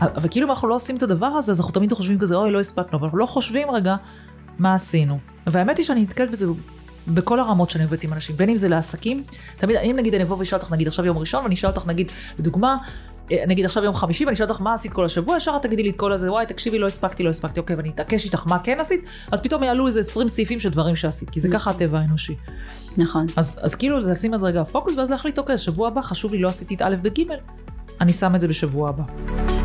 אבל כאילו אם אנחנו לא עושים את הדבר הזה, אז אנחנו תמיד חושבים כזה, אוי, לא הספקנו, אבל אנחנו לא חושבים רגע מה עשינו. והאמת היא שאני נתקלת בזה בכל הרמות שאני עובדת עם אנשים, בין אם זה לעסקים, תמיד, אם נגיד אני אבוא ואשאל אותך, נגיד עכשיו יום ראשון, ואני אשאל אותך, נגיד, לדוגמה, אה, נגיד עכשיו יום חמישי, ואני אשאל אותך מה עשית כל השבוע, ישר תגידי לי את כל הזה, וואי, תקשיבי, לא הספקתי, לא הספקתי, אוקיי, ואני אתעקש איתך מה כן עשית, אז פתאום יעלו איזה 20 סעיפים של דברים שעשית, כי זה ככה הטבע האנושי. נכון. אז, אז כאילו לשים על זה רגע פוקוס, ואז להחליט, אוקיי, שבוע הבא חשוב לי, לא עשיתי את א', ב', ג', אני שם את זה בשבוע הבא.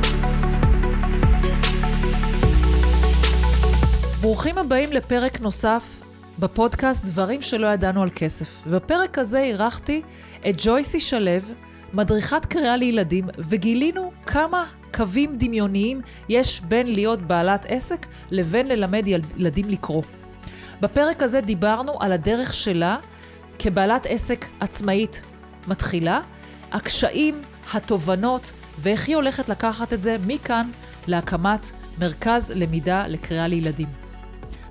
ברוכים הבאים לפרק נוסף בפודקאסט דברים שלא ידענו על כסף. ובפרק הזה אירחתי את ג'ויסי שלו, מדריכת קריאה לילדים, וגילינו כמה קווים דמיוניים יש בין להיות בעלת עסק לבין ללמד ילדים לקרוא. בפרק הזה דיברנו על הדרך שלה כבעלת עסק עצמאית מתחילה, הקשיים, התובנות, ואיך היא הולכת לקחת את זה מכאן להקמת מרכז למידה לקריאה לילדים.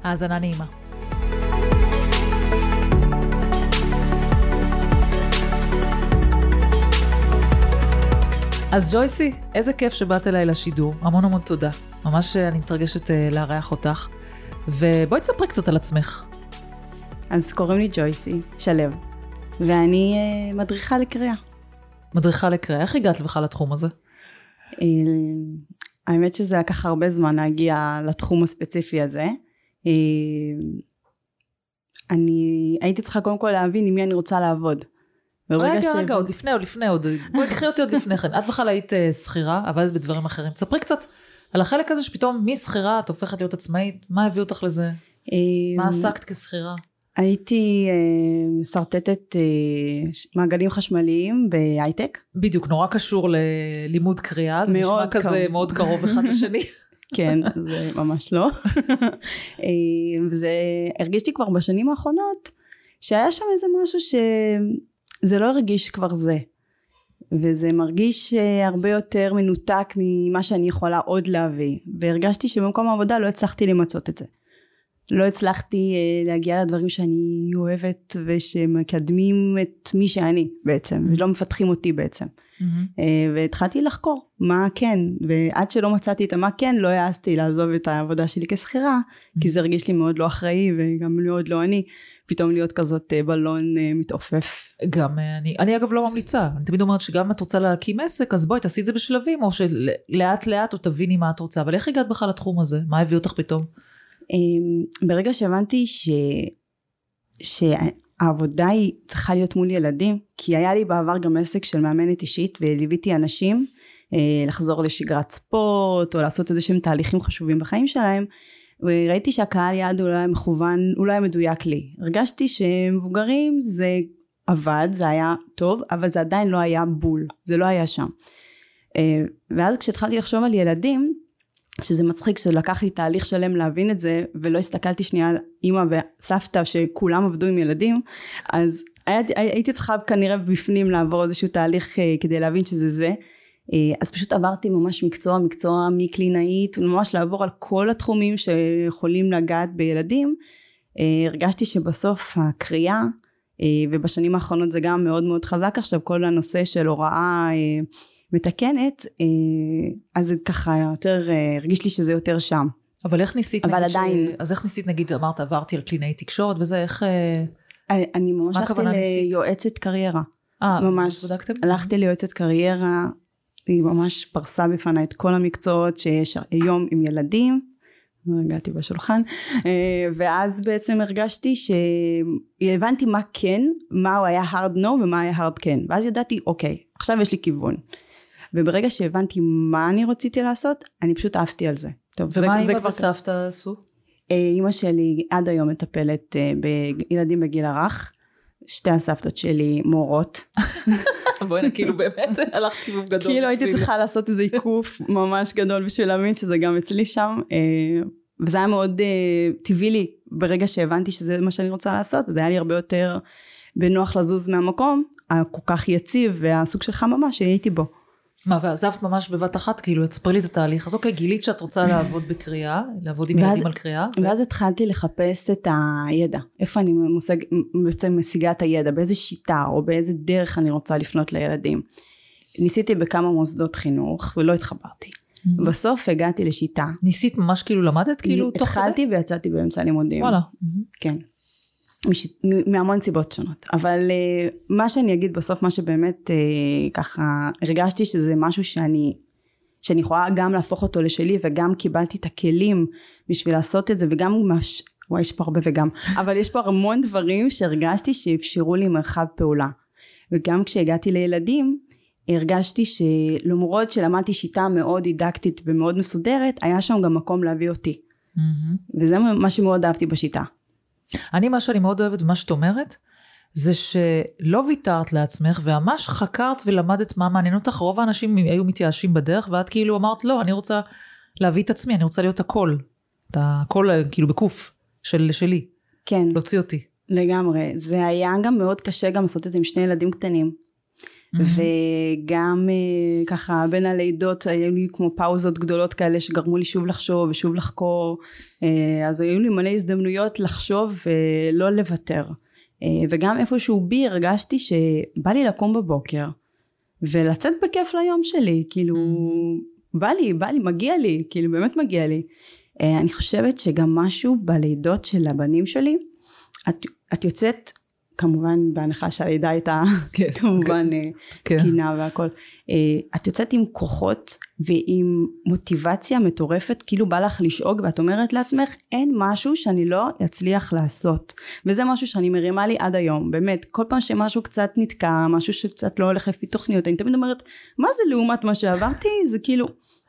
האזנה נעימה. אז ג'ויסי, איזה כיף שבאת אליי לשידור, המון המון תודה. ממש אני מתרגשת uh, לארח אותך. ובואי תספרי קצת על עצמך. אז קוראים לי ג'ויסי שלו, ואני uh, מדריכה לקריאה. מדריכה לקריאה, איך הגעת בכלל לתחום הזה? האמת שזה לקח הרבה זמן להגיע לתחום הספציפי הזה. Uh, אני הייתי צריכה קודם כל להבין עם מי אני רוצה לעבוד. רגע, ש... רגע, עוד לפני, עוד לפני, עוד... בואי קחי אותי עוד לפני כן. את בכלל היית uh, שכירה, עבדת בדברים אחרים. תספרי קצת על החלק הזה שפתאום משכירה את הופכת להיות עצמאית, מה הביא אותך לזה? מה עסקת כשכירה? הייתי uh, משרטטת uh, מעגלים חשמליים בהייטק. בדיוק, נורא קשור ללימוד קריאה, זה נשמע. כזה מאוד קרוב אחד לשני. כן, זה ממש לא. וזה הרגיש לי כבר בשנים האחרונות שהיה שם איזה משהו ש... זה לא הרגיש כבר זה. וזה מרגיש אה, הרבה יותר מנותק ממה שאני יכולה עוד להביא. והרגשתי שבמקום העבודה לא הצלחתי למצות את זה. לא הצלחתי אה, להגיע לדברים שאני אוהבת ושמקדמים את מי שאני בעצם. ולא מפתחים אותי בעצם. Mm-hmm. והתחלתי לחקור מה כן, ועד שלא מצאתי את המה כן, לא העזתי לעזוב את העבודה שלי כשכירה, mm-hmm. כי זה הרגיש לי מאוד לא אחראי וגם מאוד לא אני, פתאום להיות כזאת אה, בלון מתעופף. גם אני, אני אגב לא ממליצה, אני תמיד אומרת שגם אם את רוצה להקים עסק, אז בואי תעשי את זה בשלבים, או שלאט לאט או תביני מה את רוצה, אבל איך הגעת בכלל לתחום הזה? מה הביא אותך פתאום? אמ, ברגע שהבנתי ש... שהעבודה היא צריכה להיות מול ילדים, כי היה לי בעבר גם עסק של מאמנת אישית וליוויתי אנשים אה, לחזור לשגרת ספורט או לעשות איזה שהם תהליכים חשובים בחיים שלהם וראיתי שהקהל יעד אולי מכוון, אולי מדויק לי. הרגשתי שמבוגרים זה עבד, זה היה טוב, אבל זה עדיין לא היה בול, זה לא היה שם. אה, ואז כשהתחלתי לחשוב על ילדים, שזה מצחיק שלקח לי תהליך שלם להבין את זה ולא הסתכלתי שנייה על אימא וסבתא שכולם עבדו עם ילדים אז הייתי, הייתי צריכה כנראה בפנים לעבור איזשהו תהליך uh, כדי להבין שזה זה. uh, אז פשוט עברתי ממש מקצוע מקצוע מקלינאית ממש לעבור על כל התחומים שיכולים לגעת בילדים. uh, הרגשתי שבסוף הקריאה ובשנים האחרונות זה גם מאוד מאוד חזק עכשיו כל הנושא של הוראה מתקנת, אה, אז זה ככה יותר, אה, הרגיש לי שזה יותר שם. אבל איך ניסית, אבל עדיין... ש... אז איך ניסית, נגיד, אמרת, עברתי על קלינאי תקשורת וזה, איך... אה, אני ממש הלכתי ליועצת קריירה. אה, ממש. בדקתם? הלכתי ליועצת קריירה, היא ממש פרסה בפניי את כל המקצועות שיש היום עם ילדים. הגעתי בשולחן ואז בעצם הרגשתי שהבנתי מה כן מה הוא היה hard no ומה היה hard כן ואז ידעתי אוקיי עכשיו יש לי כיוון וברגע שהבנתי מה אני רציתי לעשות, אני פשוט עפתי על זה. טוב, ומה אימא וסבתא עשו? אה, אימא שלי עד היום מטפלת אה, בילדים בגיל הרך. שתי הסבתות שלי מורות. בואי כאילו באמת הלכת סיבוב גדול. כאילו הייתי צריכה לעשות איזה עיקוף ממש גדול בשביל להבין שזה גם אצלי שם. אה, וזה היה מאוד טבעי לי ברגע שהבנתי שזה מה שאני רוצה לעשות, זה היה לי הרבה יותר בנוח לזוז מהמקום הכל כך יציב והסוג של חממה שהייתי בו. מה, ועזבת ממש בבת אחת? כאילו, תספרי לי את התהליך. אז אוקיי, גילית שאת רוצה לעבוד בקריאה, לעבוד עם ואז, ילדים על קריאה. ואז ו... התחלתי לחפש את הידע. איפה אני מושג, בעצם משיגה את הידע, באיזה שיטה או באיזה דרך אני רוצה לפנות לילדים. ניסיתי בכמה מוסדות חינוך ולא התחברתי. בסוף הגעתי לשיטה. ניסית ממש כאילו למדת כאילו תוך כדי? התחלתי ויצאתי באמצע הלימודים. וואלה. כן. מש... מהמון סיבות שונות. אבל uh, מה שאני אגיד בסוף, מה שבאמת uh, ככה הרגשתי שזה משהו שאני, שאני יכולה גם להפוך אותו לשלי וגם קיבלתי את הכלים בשביל לעשות את זה וגם מש... וואי יש פה הרבה וגם אבל יש פה המון דברים שהרגשתי שאפשרו לי מרחב פעולה וגם כשהגעתי לילדים הרגשתי שלמרות שלמדתי שיטה מאוד דידקטית ומאוד מסודרת היה שם גם מקום להביא אותי מהמם. וזה מה שמאוד אהבתי בשיטה אני, מה שאני מאוד אוהבת במה שאת אומרת, זה שלא ויתרת לעצמך, וממש חקרת ולמדת מה מעניין אותך. רוב האנשים היו מתייאשים בדרך, ואת כאילו אמרת, לא, אני רוצה להביא את עצמי, אני רוצה להיות הקול. את הקול, כאילו, בקוף, של, שלי, כן להוציא אותי. לגמרי. זה היה גם מאוד קשה גם לעשות את זה עם שני ילדים קטנים. וגם אה, ככה בין הלידות היו לי כמו פאוזות גדולות כאלה שגרמו לי שוב לחשוב ושוב לחקור. אה, אז היו לי מלא הזדמנויות לחשוב ולא לוותר. אה, וגם איפשהו בי הרגשתי שבא לי לקום בבוקר ולצאת בכיף ליום שלי. כאילו, בא לי, בא לי, מגיע לי, כאילו באמת מגיע לי. אני חושבת שגם משהו בלידות של הבנים שלי, את, את יוצאת, כמובן בהנחה שהלידה הייתה כן, כמובן אה, כן. תקינה והכל, אה, את יוצאת עם כוחות ועם מוטיבציה מטורפת, כאילו בא לך לשאוג ואת אומרת לעצמך אין משהו שאני לא אצליח לעשות. וזה משהו שאני מרימה לי עד היום, באמת, כל פעם שמשהו קצת נתקע, משהו שקצת לא הולך לפי תוכניות, אני תמיד אומרת, מה זה לעומת מה שעברתי? זה כאילו,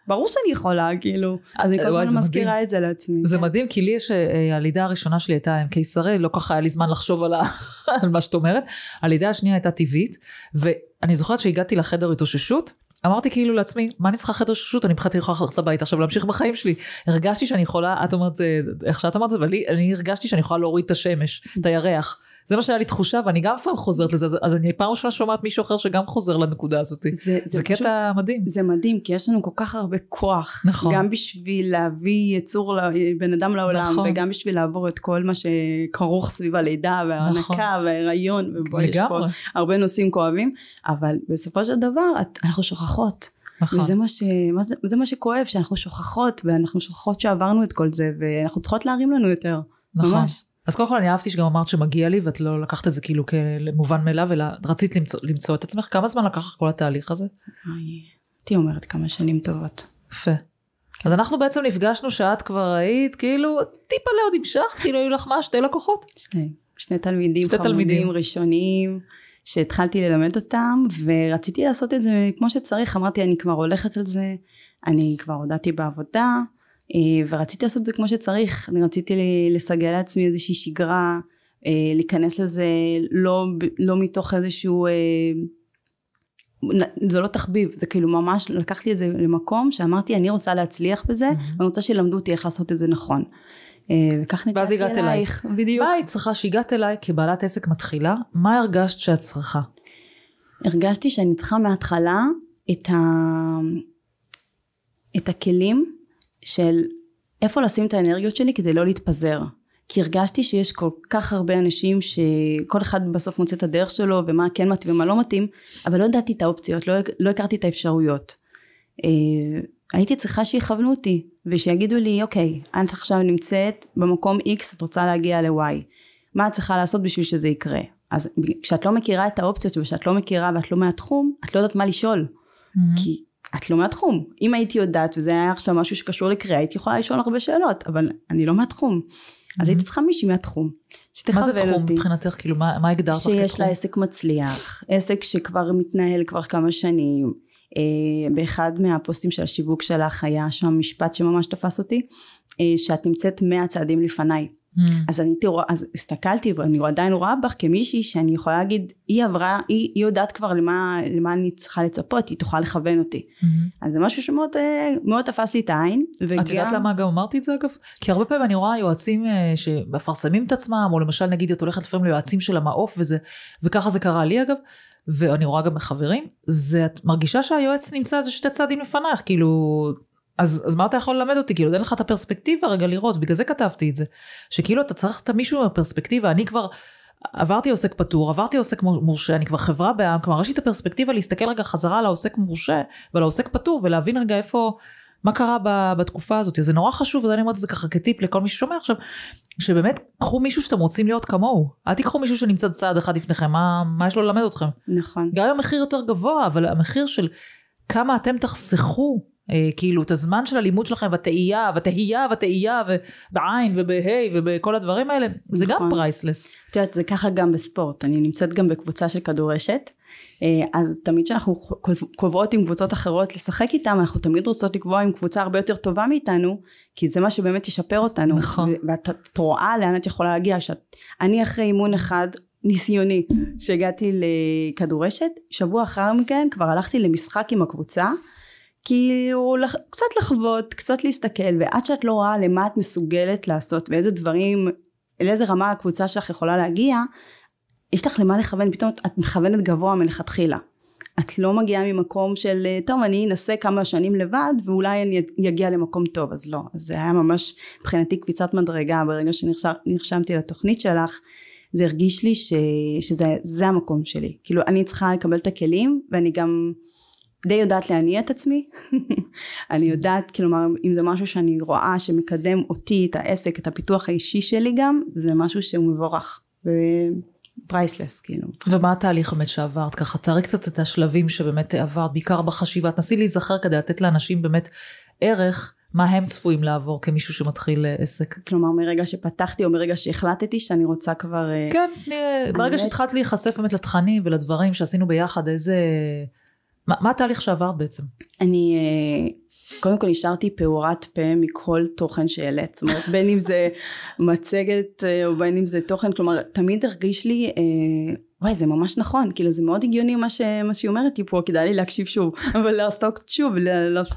ברור שאני יכולה, כאילו, אז אני כל הזמן מדהים. מזכירה את זה לעצמי. זה כן. מדהים, כי לי יש, אה, הלידה הראשונה שלי הייתה עם קיסרי, לא ככה היה לי זמן לחשוב על, ה, על מה שאת אומרת. הלידה השנייה הייתה טבעית, ואני זוכרת שהגעתי לחדר התאוששות, אמרתי כאילו לעצמי, מה אני צריכה חדר התאוששות? אני מבחינתי יכולה ללכת הביתה עכשיו להמשיך בחיים שלי. הרגשתי שאני יכולה, את אומרת, אה, איך שאת אמרת זה, אבל לי, אני הרגשתי שאני יכולה להוריד את השמש, את הירח. זה מה שהיה לי תחושה, ואני גם פעם חוזרת לזה, אז אני פעם ראשונה שומעת מישהו אחר שגם חוזר לנקודה הזאת. זה, זה פשוט- קטע מדהים. זה מדהים כי יש לנו כל כך הרבה כוח נכון. גם בשביל להביא יצור בן אדם לעולם נכון. וגם בשביל לעבור את כל מה שכרוך סביב הלידה וההנקה נכון. וההיריון ובוא יש פה לגמרי, הרבה נושאים כואבים אבל בסופו של דבר את, אנחנו שוכחות נכון. וזה מה, ש, מה זה, זה מה שכואב שאנחנו שוכחות ואנחנו שוכחות שעברנו את כל זה ואנחנו צריכות להרים לנו יותר נכון. ממש אז קודם כל אני אהבתי שגם אמרת שמגיע לי ואת לא לקחת את זה כאילו כמובן מאליו אלא רצית למצוא, למצוא את עצמך כמה זמן לקח לך כל התהליך הזה? הייתי אומרת כמה שנים טובות יפה. אז אנחנו בעצם נפגשנו שאת כבר היית כאילו טיפה לעוד המשכת כאילו היו לך מה שתי לקוחות? שני, שני תלמידים שתי חמודים תלמידים. ראשוניים שהתחלתי ללמד אותם ורציתי לעשות את זה כמו שצריך אמרתי אני כבר הולכת על זה אני כבר הודעתי בעבודה ורציתי לעשות את זה כמו שצריך. אני רציתי לסגל לעצמי איזושהי שגרה אה, להיכנס לזה לא, לא מתוך איזשהו אה, זה לא תחביב זה כאילו ממש לקחתי את זה למקום שאמרתי אני רוצה להצליח בזה ואני רוצה שילמדו אותי איך לעשות את זה נכון. אה, וכך ואז הגעת אליי. אלייך בדיוק. מה היית צריכה שהגעת אליי כבעלת עסק מתחילה? מה הרגשת שאת צריכה? הרגשתי שאני צריכה מההתחלה את, ה... את הכלים של איפה לשים את האנרגיות שלי כדי לא להתפזר. כי הרגשתי שיש כל כך הרבה אנשים שכל אחד בסוף מוצא את הדרך שלו ומה כן מתאים ומה לא מתאים, אבל לא ידעתי את האופציות, לא, לא הכרתי את האפשרויות. אה, הייתי צריכה שיכוונו אותי ושיגידו לי אוקיי את עכשיו נמצאת במקום X את רוצה להגיע ל-Y מה את צריכה לעשות בשביל שזה יקרה אז כשאת לא מכירה את האופציות ושאת לא מכירה ואת לא מהתחום את לא יודעת מה לשאול כי את לא מהתחום אם הייתי יודעת וזה היה עכשיו משהו שקשור לקריאה הייתי יכולה לשאול הרבה שאלות אבל אני לא מהתחום אז הייתי צריכה מישהי מהתחום מה זה תחום מבחינתך כאילו מה, מה הגדרת לך שיש כתחום? לה עסק מצליח, עסק שכבר מתנהל כבר כמה שנים. אה, באחד מהפוסטים של השיווק שלך היה שם משפט שממש תפס אותי, אה, שאת נמצאת 100 צעדים לפניי. Mm, אז אני רואה, אז הסתכלתי ואני עדיין רואה בך כמישהי שאני יכולה להגיד, היא עברה, היא, היא יודעת כבר למה, למה אני צריכה לצפות, היא תוכל לכוון אותי. mm. אז זה משהו שמאוד אה, תפס לי את העין. וגם, את יודעת למה גם אמרתי את זה אגב? כי הרבה פעמים אני רואה יועצים אה, שמפרסמים את עצמם, או למשל נגיד את הולכת לפעמים ליועצים של המעוף וזה, וככה זה קרה לי אגב, ואני רואה גם מחברים, זה את מרגישה שהיועץ נמצא איזה שתי צעדים לפנייך, כאילו, אז, אז מה אתה יכול ללמד אותי? כאילו אין לך את הפרספקטיבה רגע לראות, בגלל זה כתבתי את זה, שכאילו אתה צריך את המישהו עם הפרספקטיבה, אני כבר... עברתי עוסק פטור, עברתי עוסק מורשה, אני כבר חברה בעם, כלומר יש לי את הפרספקטיבה להסתכל רגע חזרה על העוסק מורשה ועל העוסק פטור ולהבין רגע איפה, מה קרה ב, בתקופה הזאת? זה נורא חשוב, ואני אומרת את זה ככה כטיפ לכל מי ששומע עכשיו, שבאמת, קחו מישהו שאתם רוצים להיות כמוהו. אל תיקחו מישהו שנמצא צעד אחד לפניכם, מה, מה יש לו ללמד אתכם? נכון. גם המחיר יותר גבוה, אבל המחיר של כמה אתם תחסכו כאילו את הזמן של הלימוד שלכם והתהייה והתהייה והתהייה ובעין ובה' ובכל הדברים האלה זה גם נכון. פרייסלס. את יודעת, זה ככה גם בספורט. אני נמצאת גם בקבוצה של כדורשת, אה, אז תמיד כשאנחנו קובעות עם קבוצות אחרות לשחק איתם, אנחנו תמיד רוצות לקבוע עם קבוצה הרבה יותר טובה מאיתנו, כי זה מה שבאמת ישפר אותנו. נכון. ואת את רואה לאן את יכולה להגיע. שאת, אני אחרי אימון אחד ניסיוני שהגעתי לכדורשת, שבוע אחר מכן כבר הלכתי למשחק עם הקבוצה. כאילו קצת לחוות, קצת להסתכל, ועד שאת לא רואה למה את מסוגלת לעשות ואיזה דברים, לאיזה רמה הקבוצה שלך יכולה להגיע, יש לך למה לכוון, פתאום את מכוונת גבוה מלכתחילה. את לא מגיעה ממקום של טוב אני אנסה כמה שנים לבד ואולי אני אגיע למקום טוב. אז לא. אז זה היה ממש מבחינתי קפיצת מדרגה. ברגע שנרשמתי לתוכנית שלך זה הרגיש לי ש, שזה זה המקום שלי. כאילו אני צריכה לקבל את הכלים ואני גם די יודעת להניע את עצמי אני יודעת כלומר אם זה משהו שאני רואה שמקדם אותי את העסק את הפיתוח האישי שלי גם זה משהו שהוא מבורך פרייסלס כאילו. ומה התהליך באמת שעברת ככה תארי קצת את השלבים שבאמת עברת בעיקר בחשיבה תנסי להיזכר כדי לתת לאנשים באמת ערך מה הם צפויים לעבור כמישהו שמתחיל עסק. כלומר מרגע שפתחתי או מרגע שהחלטתי שאני רוצה כבר... כן, ברגע שהתחלת להיחשף באמת לתכנים ולדברים שעשינו ביחד איזה... מה, מה התהליך שעברת בעצם? אני קודם כל נשארתי פעורת פה מכל תוכן שהעלית, זאת אומרת בין אם זה מצגת או בין אם זה תוכן, כלומר תמיד הרגיש לי וואי זה ממש נכון, כאילו זה מאוד הגיוני מה, ש, מה שהיא אומרת. לי פה, כדאי לי להקשיב שוב, אבל לעשות שוב,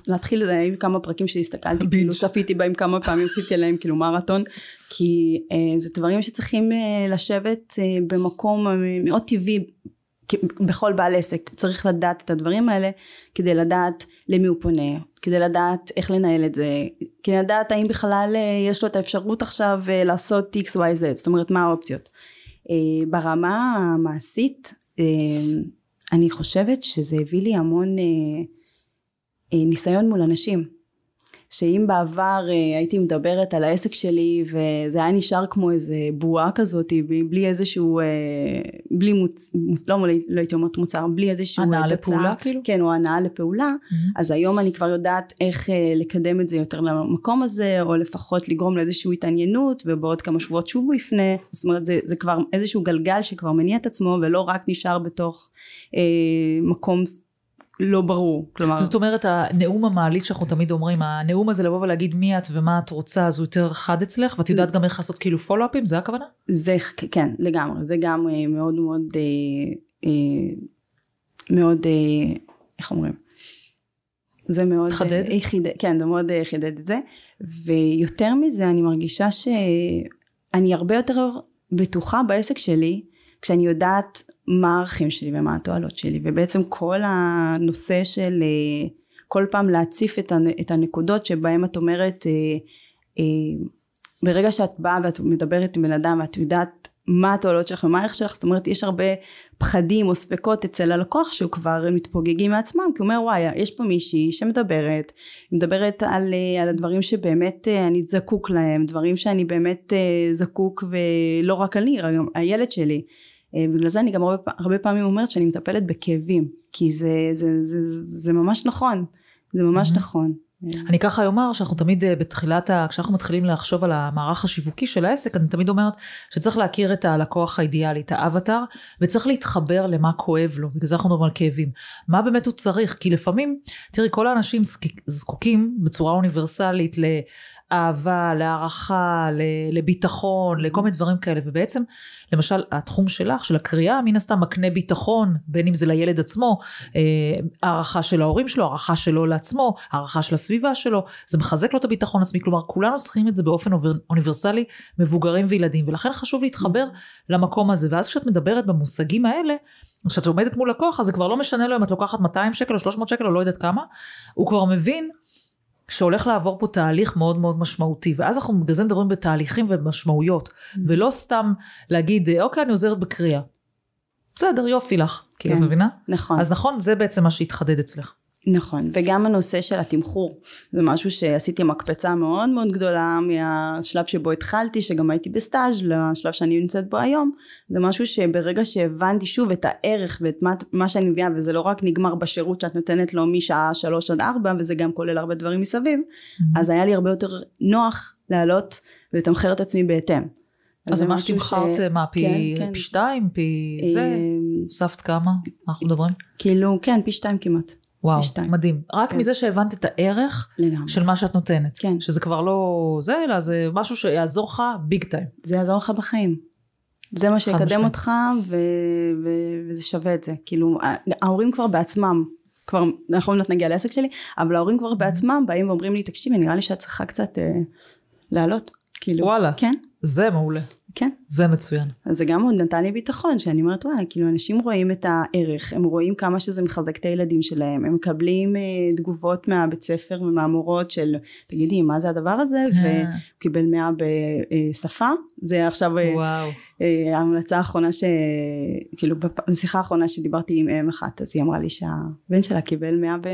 להתחיל, היו כמה פרקים שהסתכלתי, כאילו צפיתי בהם כמה פעמים, עשיתי עליהם כאילו מרתון, כי אה, זה דברים שצריכים אה, לשבת אה, במקום מאוד טבעי בכל בעל עסק צריך לדעת את הדברים האלה כדי לדעת למי הוא פונה כדי לדעת איך לנהל את זה כדי לדעת האם בכלל יש לו את האפשרות עכשיו לעשות xyz זאת אומרת מה האופציות. ברמה המעשית אני חושבת שזה הביא לי המון ניסיון מול אנשים שאם בעבר הייתי מדברת על העסק שלי וזה היה נשאר כמו איזה בועה כזאת בלי איזשהו בלי מוצ... לא, לא הייתי אומרת מוצר בלי איזשהו הנעה לפעולה כאילו? כן או הנעה לפעולה mm-hmm. אז היום אני כבר יודעת איך לקדם את זה יותר למקום הזה או לפחות לגרום לאיזושהי התעניינות ובעוד כמה שבועות שוב הוא יפנה זאת אומרת זה, זה כבר איזשהו גלגל שכבר מניע את עצמו ולא רק נשאר בתוך אה, מקום לא ברור, כלומר... זאת אומרת, הנאום המעלית שאנחנו תמיד אומרים, הנאום הזה לבוא ולהגיד מי את ומה את רוצה, אז הוא יותר חד אצלך, ואת יודעת גם איך לעשות כאילו פולו-אפים, זה הכוונה? זה, כן, לגמרי, זה גם מאוד מאוד, מאוד, איך אומרים? זה מאוד... חדד? חידד, כן, זה מאוד חידד את זה, ויותר מזה אני מרגישה שאני הרבה יותר בטוחה בעסק שלי, כשאני יודעת מה הערכים שלי ומה התועלות שלי ובעצם כל הנושא של כל פעם להציף את הנקודות שבהם את אומרת ברגע שאת באה ואת מדברת עם בן אדם ואת יודעת מה התועלות שלך ומה הערך שלך זאת אומרת יש הרבה פחדים או ספקות אצל הלקוח שהוא כבר מתפוגגים מעצמם כי הוא אומר וואי יש פה מישהי שמדברת מדברת על, על הדברים שבאמת אני זקוק להם דברים שאני באמת זקוק ולא רק אני גם הילד שלי בגלל זה אני גם הרבה, הרבה פעמים אומרת שאני מטפלת בכאבים כי זה, זה, זה, זה, זה ממש נכון זה ממש mm-hmm. נכון אני ככה אומר שאנחנו תמיד בתחילת, ה... כשאנחנו מתחילים לחשוב על המערך השיווקי של העסק, אני תמיד אומרת שצריך להכיר את הלקוח האידיאלי, את האבטר, וצריך להתחבר למה כואב לו, בגלל זה אנחנו מדברים על כאבים. מה באמת הוא צריך? כי לפעמים, תראי, כל האנשים זקוקים בצורה אוניברסלית ל... אהבה, להערכה, לביטחון, לכל מיני דברים כאלה. ובעצם, למשל, התחום שלך, של הקריאה, מן הסתם מקנה ביטחון, בין אם זה לילד עצמו, הערכה של ההורים שלו, הערכה שלו לעצמו, הערכה של הסביבה שלו, זה מחזק לו את הביטחון עצמי. כלומר, כולנו צריכים את זה באופן אוניברסלי, מבוגרים וילדים, ולכן חשוב להתחבר למקום הזה. ואז כשאת מדברת במושגים האלה, כשאת עומדת מול לקוח, אז זה כבר לא משנה לו אם את לוקחת 200 שקל או 300 שקל או לא יודעת כמה, הוא כבר מבין שהולך לעבור פה תהליך מאוד מאוד משמעותי ואז אנחנו בגלל זה מדברים בתהליכים ומשמעויות mm-hmm. ולא סתם להגיד אוקיי אני עוזרת בקריאה. בסדר יופי לך, כן, כאילו את מבינה? נכון. אז נכון זה בעצם מה שהתחדד אצלך. נכון, וגם הנושא של התמחור, זה משהו שעשיתי מקפצה מאוד מאוד גדולה מהשלב שבו התחלתי, שגם הייתי בסטאז' לשלב שאני נמצאת בו היום, זה משהו שברגע שהבנתי שוב את הערך ואת מה, מה שאני מביאה, וזה לא רק נגמר בשירות שאת נותנת לו משעה שלוש עד ארבע, וזה גם כולל הרבה דברים מסביב, mm-hmm. אז היה לי הרבה יותר נוח לעלות ולתמחר את עצמי בהתאם. אז מה שתמחרת, ש... מה, פי, כן, כן. פי שתיים, פי זה? אמ, הוספת כמה? אנחנו מדברים? כאילו, כן, פי שתיים כמעט. וואו, שתיים. מדהים. רק כן. מזה שהבנת את הערך לגמרי. של מה שאת נותנת. כן. שזה כבר לא זה, אלא זה משהו שיעזור לך ביג טיים. זה יעזור לך בחיים. זה מה שיקדם אותך, ו- ו- וזה שווה את זה. כאילו, ההורים כבר בעצמם, כבר, אנחנו עוד נגיע לעסק שלי, אבל ההורים כבר בעצמם באים ואומרים לי, תקשיבי, נראה לי שאת צריכה קצת אה, לעלות. כאילו, וואלה. כן. זה מעולה. כן. זה מצוין. אז זה גם עוד נתן לי ביטחון, שאני אומרת וואי, כאילו אנשים רואים את הערך, הם רואים כמה שזה מחזק את הילדים שלהם, הם מקבלים אה, תגובות מהבית ספר ומהמורות של תגידי מה זה הדבר הזה, והוא קיבל מאה בשפה, זה עכשיו אה, וואו. אה, ההמלצה האחרונה ש... כאילו בשיחה האחרונה שדיברתי עם אם אחת, אז היא אמרה לי שהבן שלה קיבל מאה ב...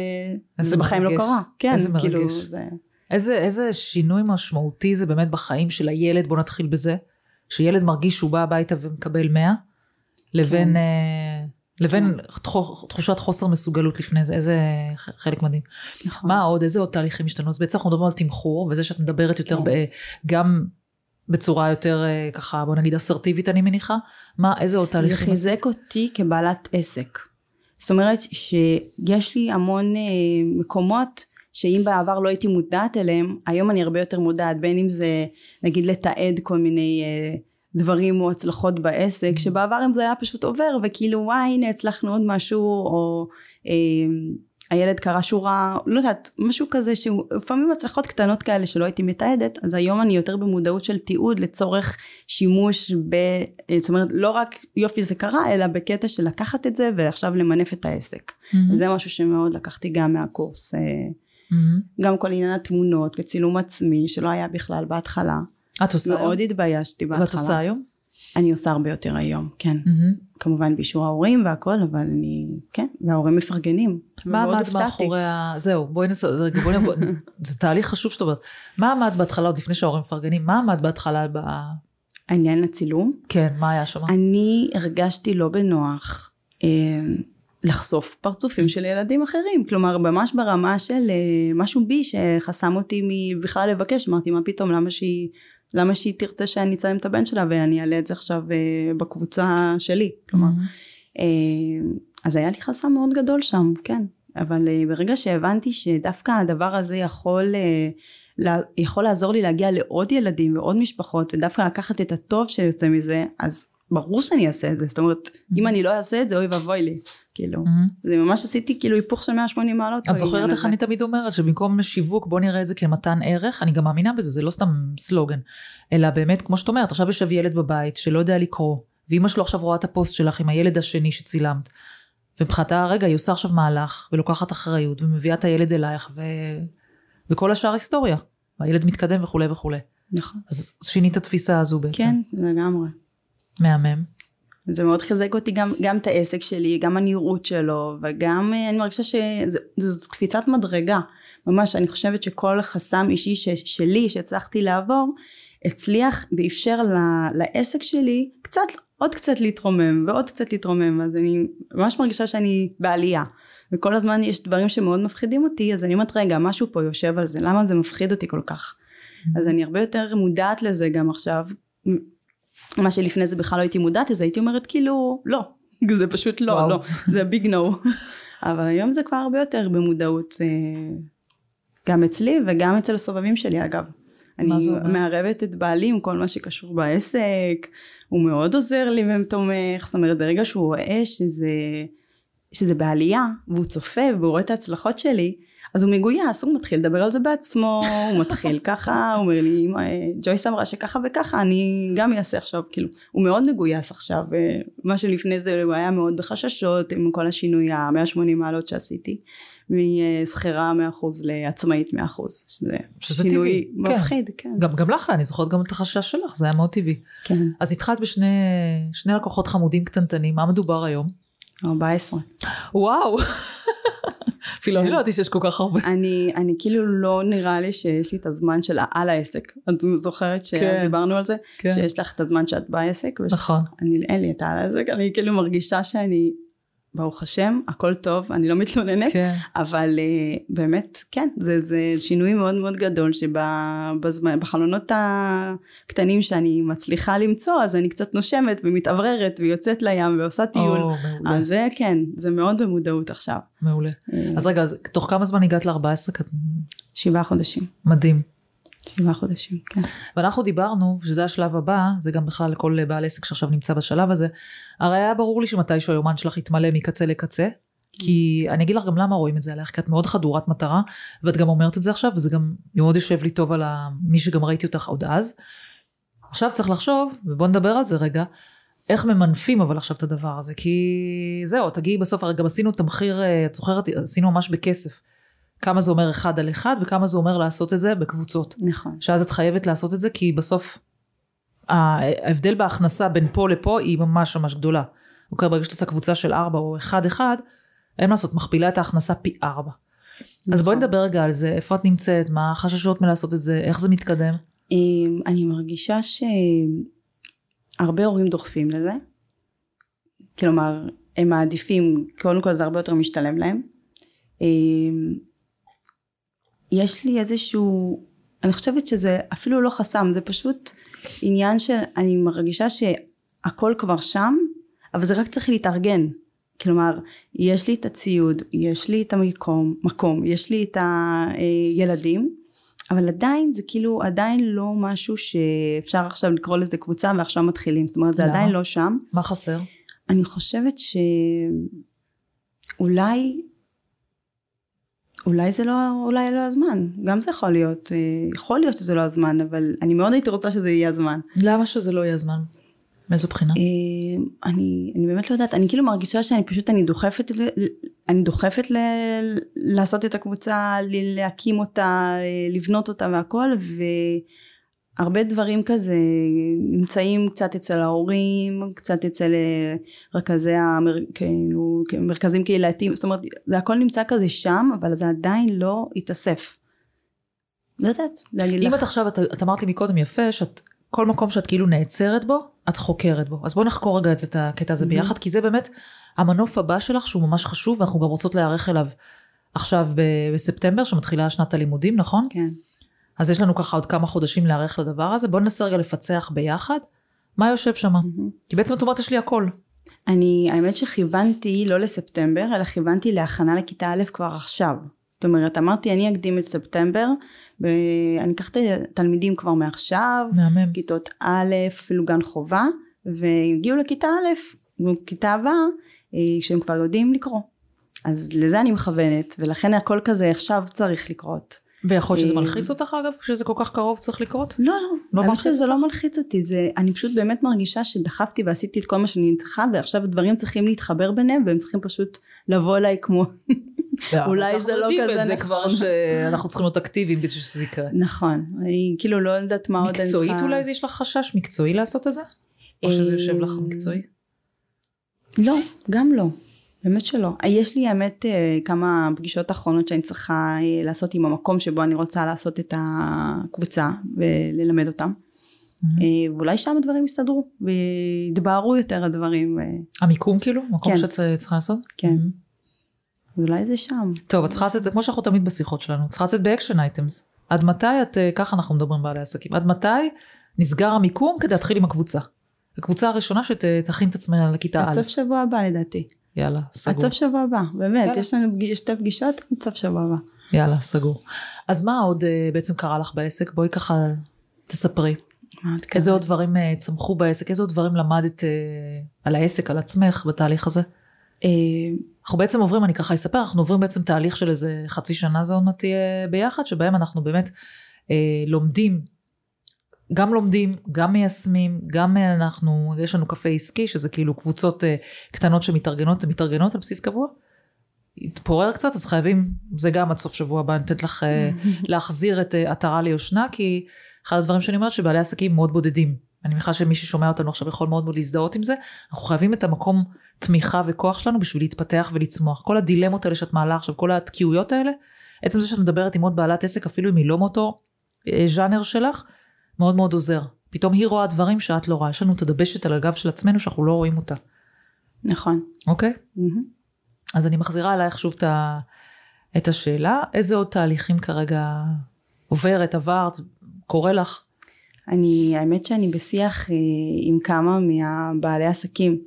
זה בחיים לא קרה. כן, איזה כאילו מרגש. זה... איזה, איזה שינוי משמעותי זה באמת בחיים של הילד, בוא נתחיל בזה. שילד מרגיש שהוא בא הביתה ומקבל 100, לבין, כן. אה, לבין כן. תחושת חוסר מסוגלות לפני זה, איזה חלק מדהים. נכון. מה עוד, איזה עוד תהליכים השתנו? אז בעצם אנחנו מדברים על תמחור, וזה שאת מדברת יותר כן. ב, גם בצורה יותר אה, ככה, בוא נגיד אסרטיבית אני מניחה, מה, איזה עוד תהליכים? זה חיזק אותי כבעלת עסק. זאת אומרת שיש לי המון אה, מקומות שאם בעבר לא הייתי מודעת אליהם, היום אני הרבה יותר מודעת, בין אם זה נגיד לתעד כל מיני אה, דברים או הצלחות בעסק, mm-hmm. שבעבר אם זה היה פשוט עובר וכאילו וואי הנה הצלחנו עוד משהו, או אה, הילד קרא שורה, לא יודעת, משהו כזה שלפעמים הצלחות קטנות כאלה שלא הייתי מתעדת, אז היום אני יותר במודעות של תיעוד לצורך שימוש ב... זאת אומרת, לא רק יופי זה קרה, אלא בקטע של לקחת את זה ועכשיו למנף את העסק. Mm-hmm. זה משהו שמאוד לקחתי גם מהקורס. אה, Mm-hmm. גם כל עניין התמונות וצילום עצמי שלא היה בכלל בהתחלה. את עושה היום? מאוד התביישתי בהתחלה. ואת עושה היום? אני עושה הרבה יותר היום, כן. Mm-hmm. כמובן באישור ההורים והכל, אבל אני, כן, וההורים מפרגנים. מה עמד מאחורי ה... זהו, בואי נעשה, רגע, בואי נבוא, זה תהליך חשוב שאתה אומר. מה עמד בהתחלה, עוד לפני שההורים מפרגנים, מה עמד בהתחלה ב... העניין הצילום? כן, מה היה שם? אני הרגשתי לא בנוח. אה, לחשוף פרצופים של ילדים אחרים. כלומר ממש ברמה של uh, משהו בי שחסם אותי מבכלל לבקש. אמרתי מה פתאום? למה שהיא למה שהיא תרצה שאני אצלם את הבן שלה ואני אעלה את זה עכשיו uh, בקבוצה שלי? כלומר mm-hmm. uh, אז היה לי חסם מאוד גדול שם כן. אבל ברגע שהבנתי שדווקא הדבר הזה יכול יכול לעזור לי להגיע לעוד ילדים ועוד משפחות ודווקא לקחת את הטוב שיוצא מזה אז ברור שאני אעשה את זה זאת אומרת mm-hmm. אם אני לא אעשה את זה אוי ואבוי לי כאילו. Mm-hmm. זה ממש עשיתי כאילו היפוך של 180 מעלות את זוכרת איך אני תמיד אומרת שבמקום שיווק בוא נראה את זה כמתן ערך אני גם מאמינה בזה זה לא סתם סלוגן. אלא באמת כמו שאת אומרת עכשיו יושב ילד בבית שלא יודע לקרוא ואימא שלו עכשיו רואה את הפוסט שלך עם הילד השני שצילמת ומבחינתה רגע היא עושה עכשיו מהלך ולוקחת אחריות ומביאה את הילד אלייך ו... וכל השאר היסטוריה. והילד מתקדם וכולי וכולי נכון. אז שינית את התפיסה הזו בעצם. כן לגמרי מהמם. זה מאוד חיזק אותי גם, גם את העסק שלי, גם הנראות שלו, וגם אה, אני מרגישה שזו קפיצת מדרגה. ממש, אני חושבת שכל חסם אישי ש, שלי שהצלחתי לעבור, הצליח ואפשר ל, לעסק שלי קצת, עוד קצת להתרומם, ועוד קצת להתרומם, אז אני ממש מרגישה שאני בעלייה. וכל הזמן יש דברים שמאוד מפחידים אותי, אז אני אומרת, רגע, משהו פה יושב על זה, למה זה מפחיד אותי כל כך? Mm-hmm. אז אני הרבה יותר מודעת לזה גם עכשיו, מה שלפני זה בכלל לא הייתי מודעת לזה, הייתי אומרת כאילו, לא, זה פשוט לא, וואו. לא, זה ביג נו. אבל היום זה כבר הרבה יותר במודעות, אה, גם אצלי וגם אצל הסובבים שלי אגב. אני מערבת את בעלי עם כל מה שקשור בעסק, הוא מאוד עוזר לי ותומך, זאת אומרת ברגע שהוא רואה שזה, שזה בעלייה והוא צופה והוא רואה את ההצלחות שלי, אז הוא מגויס, הוא מתחיל לדבר על זה בעצמו, הוא מתחיל ככה, הוא אומר לי, ג'ויס אמרה שככה וככה, אני גם אעשה עכשיו, כאילו, הוא מאוד מגויס עכשיו, מה שלפני זה הוא היה מאוד בחששות עם כל השינוי ה-180 מעלות שעשיתי, משכירה 100% לעצמאית 100%, שזה, שזה שינוי טבעי. מפחיד, כן. כן. גם, גם לך, אני זוכרת גם את החשש שלך, זה היה מאוד טבעי. כן. אז התחלת בשני לקוחות חמודים קטנטנים, מה מדובר היום? 14. וואו. אפילו אני לא ידעתי שיש כל כך הרבה. אני, אני כאילו לא נראה לי שיש לי את הזמן של על העסק. את זוכרת כן. שדיברנו על זה? כן. שיש לך את הזמן שאת בעסק? נכון. אני, אין לי את העל העסק, אני כאילו מרגישה שאני, ברוך השם, הכל טוב, אני לא מתלוננת. כן. אבל uh, באמת, כן, זה, זה שינוי מאוד מאוד גדול שבחלונות הקטנים שאני מצליחה למצוא, אז אני קצת נושמת ומתאווררת ויוצאת לים ועושה טיול. או, מעולה. אז זה כן, זה מאוד במודעות עכשיו. מעולה. אה, אז רגע, אז תוך כמה זמן הגעת ל-14? שבעה חודשים. מדהים. שבעה חודשים, כן. ואנחנו דיברנו, שזה השלב הבא, זה גם בכלל לכל בעל עסק שעכשיו נמצא בשלב הזה, הרי היה ברור לי שמתישהו היומן שלך יתמלא מקצה לקצה, כי אני אגיד לך גם למה רואים את זה עליך, כי את מאוד חדורת מטרה, ואת גם אומרת את זה עכשיו, וזה גם מאוד יושב לי טוב על. מי שגם ראיתי אותך עוד אז. עכשיו צריך לחשוב, ובוא נדבר על זה רגע, איך ממנפים אבל עכשיו את הדבר הזה, כי זהו, תגיעי בסוף, הרי גם עשינו תמחיר, אה, את זוכרת, עשינו ממש בכסף. כמה זה אומר אחד על אחד, וכמה זה אומר לעשות את זה בקבוצות. נכון. שאז את חייבת לעשות את זה, כי בסוף ההבדל בהכנסה בין פה לפה היא ממש ממש גדולה. אוקיי, ברגע שאת עושה קבוצה של ארבע או אחד אחד, אין מה לעשות, מכפילה את ההכנסה פי ארבע. אז בואי נכון. נדבר רגע על זה, איפה את נמצאת, מה החששות מלעשות את זה, איך זה מתקדם. אמ, אני מרגישה שהרבה הורים דוחפים לזה. כלומר, הם מעדיפים, קודם כל זה הרבה יותר משתלם להם. יש לי איזשהו, אני חושבת שזה אפילו לא חסם, זה פשוט עניין של, אני מרגישה שהכל כבר שם, אבל זה רק צריך להתארגן. כלומר, יש לי את הציוד, יש לי את המקום, מקום, יש לי את הילדים, אבל עדיין זה כאילו עדיין לא משהו שאפשר עכשיו לקרוא לזה קבוצה ועכשיו מתחילים, זאת אומרת זה למה? עדיין לא שם. מה חסר? אני חושבת שאולי אולי זה לא, אולי לא הזמן, גם זה יכול להיות, אה, יכול להיות שזה לא הזמן, אבל אני מאוד הייתי רוצה שזה יהיה הזמן. למה שזה לא יהיה זמן? מאיזו בחינה? אה, אני, אני באמת לא יודעת, אני כאילו מרגישה שאני פשוט, אני דוחפת, אני דוחפת ל, לעשות את הקבוצה, להקים אותה, אה, לבנות אותה והכל, והרבה דברים כזה נמצאים קצת אצל ההורים, קצת אצל אה, רכזי המר, כאילו, מרכזים קהילתיים, זאת אומרת, זה הכל נמצא כזה שם, אבל זה עדיין לא התאסף. לא יודעת, להגיד אם לך. את עכשיו, את, את אמרת לי מקודם יפה, שאת, כל מקום שאת כאילו נעצרת בו, את חוקרת בו. אז בואי נחקור רגע את הקטע הזה Mhm. ביחד, כי זה באמת המנוף הבא שלך שהוא ממש חשוב, ואנחנו גם רוצות להיערך אליו עכשיו בספטמבר, שמתחילה שנת הלימודים, נכון? כן. אז יש לנו ככה עוד כמה חודשים להיערך לדבר הזה. בואי ננסה רגע לפצח ביחד מה יושב שם. מהמם. כי בעצם את אומרת, יש לי הכל. אני, האמת שכיוונתי לא לספטמבר, אלא כיוונתי להכנה לכיתה א' כבר עכשיו. זאת אומרת, אמרתי, אני אקדים את ספטמבר, ואני אקח את התלמידים כבר מעכשיו, מהמם. כיתות א', אפילו גן חובה, והגיעו לכיתה א', בכיתה הבאה, אה, כשהם כבר יודעים לקרוא. אז לזה אני מכוונת, ולכן הכל כזה עכשיו צריך לקרות. ויכול להיות שזה אה, מלחיץ אותך אגב, כשזה כל כך קרוב צריך לקרות? לא, לא לא, האמת שזה? לא מלחיץ אותי, זה, אני פשוט באמת מרגישה שדחפתי ועשיתי את כל מה שאני צריכה, ועכשיו הדברים צריכים להתחבר ביניהם, והם צריכים פשוט לבוא אליי כמו, אולי זה לא כזה את זה נכון. כבר שאנחנו צריכים להיות אקטיביים בשביל שזה יקרה. נכון, אני כאילו לא יודעת מה עוד אני צריכה. מקצועית אולי יש לך חשש מקצועי לעשות את זה? או שזה יושב לך אה, מקצועי? לא, גם לא, באמת שלא. יש לי האמת אה, כמה פגישות אחרונות שאני צריכה אה, לעשות עם המקום שבו אני רוצה לעשות את הקבוצה וללמד אותם. אה, ואולי שם הדברים יסתדרו ויתבהרו יותר הדברים, המיקום כאילו? מקום כן. שאת צריכה לעשות? כן. מהמם. אולי זה שם. טוב, את צריכה לצאת, כמו שאנחנו תמיד בשיחות שלנו, צריכה לצאת ב action items. עד מתי את, ככה אנחנו מדברים בעלי עסקים, עד מתי נסגר המיקום כדי להתחיל עם הקבוצה? הקבוצה הראשונה שתכין את עצמה לכיתה עד א'. סוף שבוע הבא לדעתי. יאללה, עד סגור. סוף שבוע הבא, באמת, יאללה. יש לנו שתי פגישות עד סוף שבוע הבא. יאללה, סגור. אז מה עוד אה, בעצם קרה לך בעסק? בואי ככה תספרי. איזה? עוד דברים אה, צמחו בעסק? איזה עוד דברים למדת אה, על העסק, על עצמך בתהליך הזה? אנחנו בעצם עוברים, אני ככה אספר, אנחנו עוברים בעצם תהליך של איזה חצי שנה זה עוד מעט תהיה ביחד, שבהם אנחנו באמת אה, לומדים, גם לומדים, גם מיישמים, גם אה, אנחנו, יש לנו קפה עסקי, שזה כאילו קבוצות אה, קטנות שמתארגנות, מתארגנות על בסיס קבוע. התפורר קצת, אז חייבים, זה גם עד סוף שבוע הבא, אני נותנת לך אה, להחזיר את עטרה ליושנה, כי אחד הדברים שאני אומרת שבעלי עסקים מאוד בודדים. אני מניחה שמי ששומע אותנו עכשיו יכול מאוד מאוד להזדהות עם זה, אנחנו חייבים את המקום תמיכה וכוח שלנו בשביל להתפתח ולצמוח. כל הדילמות האלה שאת מעלה עכשיו, כל התקיעויות האלה, עצם זה שאת מדברת עם עוד בעלת עסק, אפילו אם היא לא מאותו ז'אנר שלך, מאוד מאוד עוזר. פתאום היא רואה דברים שאת לא רואה. יש לנו את הדבשת על הגב של עצמנו שאנחנו לא רואים אותה. נכון. אוקיי? מהמם. אז אני מחזירה אלייך שוב את, ה, את השאלה. איזה עוד תהליכים כרגע עוברת, עברת, קורה לך? אני, האמת שאני בשיח אה, עם כמה מהבעלי עסקים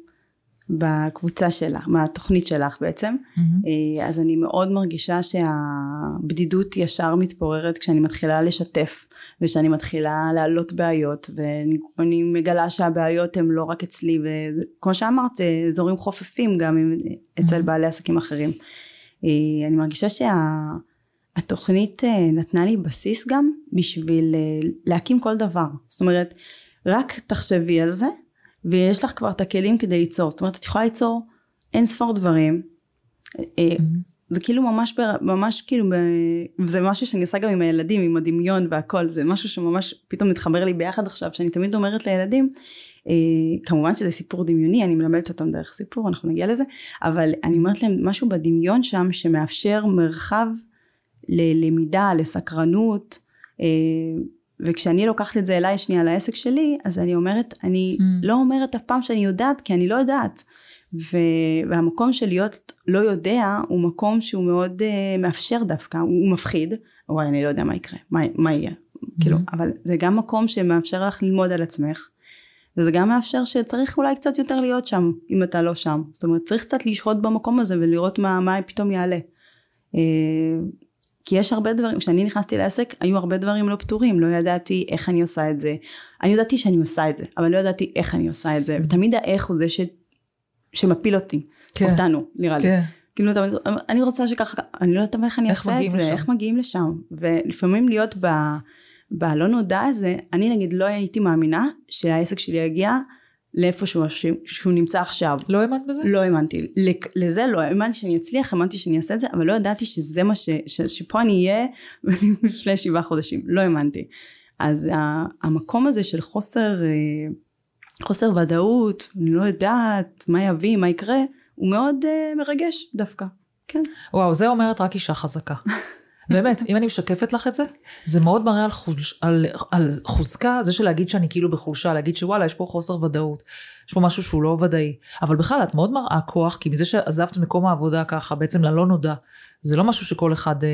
בקבוצה שלך, מהתוכנית שלך בעצם. אה, אז אני מאוד מרגישה שהבדידות ישר מתפוררת כשאני מתחילה לשתף ושאני מתחילה להעלות בעיות ואני מגלה שהבעיות הן לא רק אצלי וכמו שאמרת זה אזורים חופפים גם עם- אצל Mhm. בעלי עסקים אחרים. אה, אני מרגישה שהתוכנית נתנה לי בסיס גם בשביל אה, להקים כל דבר זאת אומרת רק תחשבי על זה ויש לך כבר את הכלים כדי ליצור. זאת אומרת את יכולה ליצור אין ספור דברים. אה, זה כאילו ממש, ממש כאילו, זה משהו שאני עושה גם עם הילדים, עם הדמיון והכל, זה משהו שממש פתאום מתחבר לי ביחד עכשיו, שאני תמיד אומרת לילדים, אה, כמובן שזה סיפור דמיוני, אני מלמדת אותם דרך סיפור, אנחנו נגיע לזה, אבל אני אומרת להם משהו בדמיון שם שמאפשר מרחב ללמידה, לסקרנות, אה, וכשאני לוקחת את זה אליי שנייה לעסק שלי, אז אני אומרת, אני Mm. לא אומרת אף פעם שאני יודעת, כי אני לא יודעת. ו... והמקום של להיות לא יודע הוא מקום שהוא מאוד uh, מאפשר דווקא, הוא מפחיד, וואי אני לא יודע מה יקרה, מה, מה יהיה, כאילו, אבל זה גם מקום שמאפשר לך ללמוד על עצמך, וזה גם מאפשר שצריך אולי קצת יותר להיות שם, אם אתה לא שם, זאת אומרת צריך קצת לשהות במקום הזה ולראות מה, מה פתאום יעלה. כי יש הרבה דברים, כשאני נכנסתי לעסק היו הרבה דברים לא פתורים, לא ידעתי איך אני עושה את זה, אני ידעתי שאני עושה את זה, אבל לא ידעתי איך אני עושה את זה, ותמיד האיך הוא זה ש... שמפיל אותי, כן, אותנו נראה לי. כן. כאילו אני רוצה שככה, אני לא יודעת איך אני איך אעשה את זה, לשם? איך מגיעים לשם, ולפעמים להיות ב... בלא נודע הזה, אני נגיד לא הייתי מאמינה שהעסק שלי יגיע לאיפה שהוא, שהוא נמצא עכשיו. לא האמנת בזה? לא האמנתי, לזה לא, האמנתי שאני אצליח, האמנתי שאני אעשה את זה, אבל לא ידעתי שזה מה ש... ש שפה אני אהיה לפני שבעה חודשים, לא האמנתי. אז המקום הזה של חוסר, אה, חוסר ודאות, אני לא יודעת מה יביא, מה יקרה, הוא מאוד אה, מרגש דווקא, כן. וואו, זה אומרת רק אישה חזקה. באמת, אם אני משקפת לך את זה, זה מאוד מראה על, חוש, על, על חוזקה, זה של להגיד שאני כאילו בחולשה, להגיד שוואלה, יש פה חוסר ודאות, יש פה משהו שהוא לא ודאי. אבל בכלל, את מאוד מראה כוח, כי מזה שעזבת מקום העבודה ככה, בעצם ללא נודע, זה לא משהו שכל אחד אה,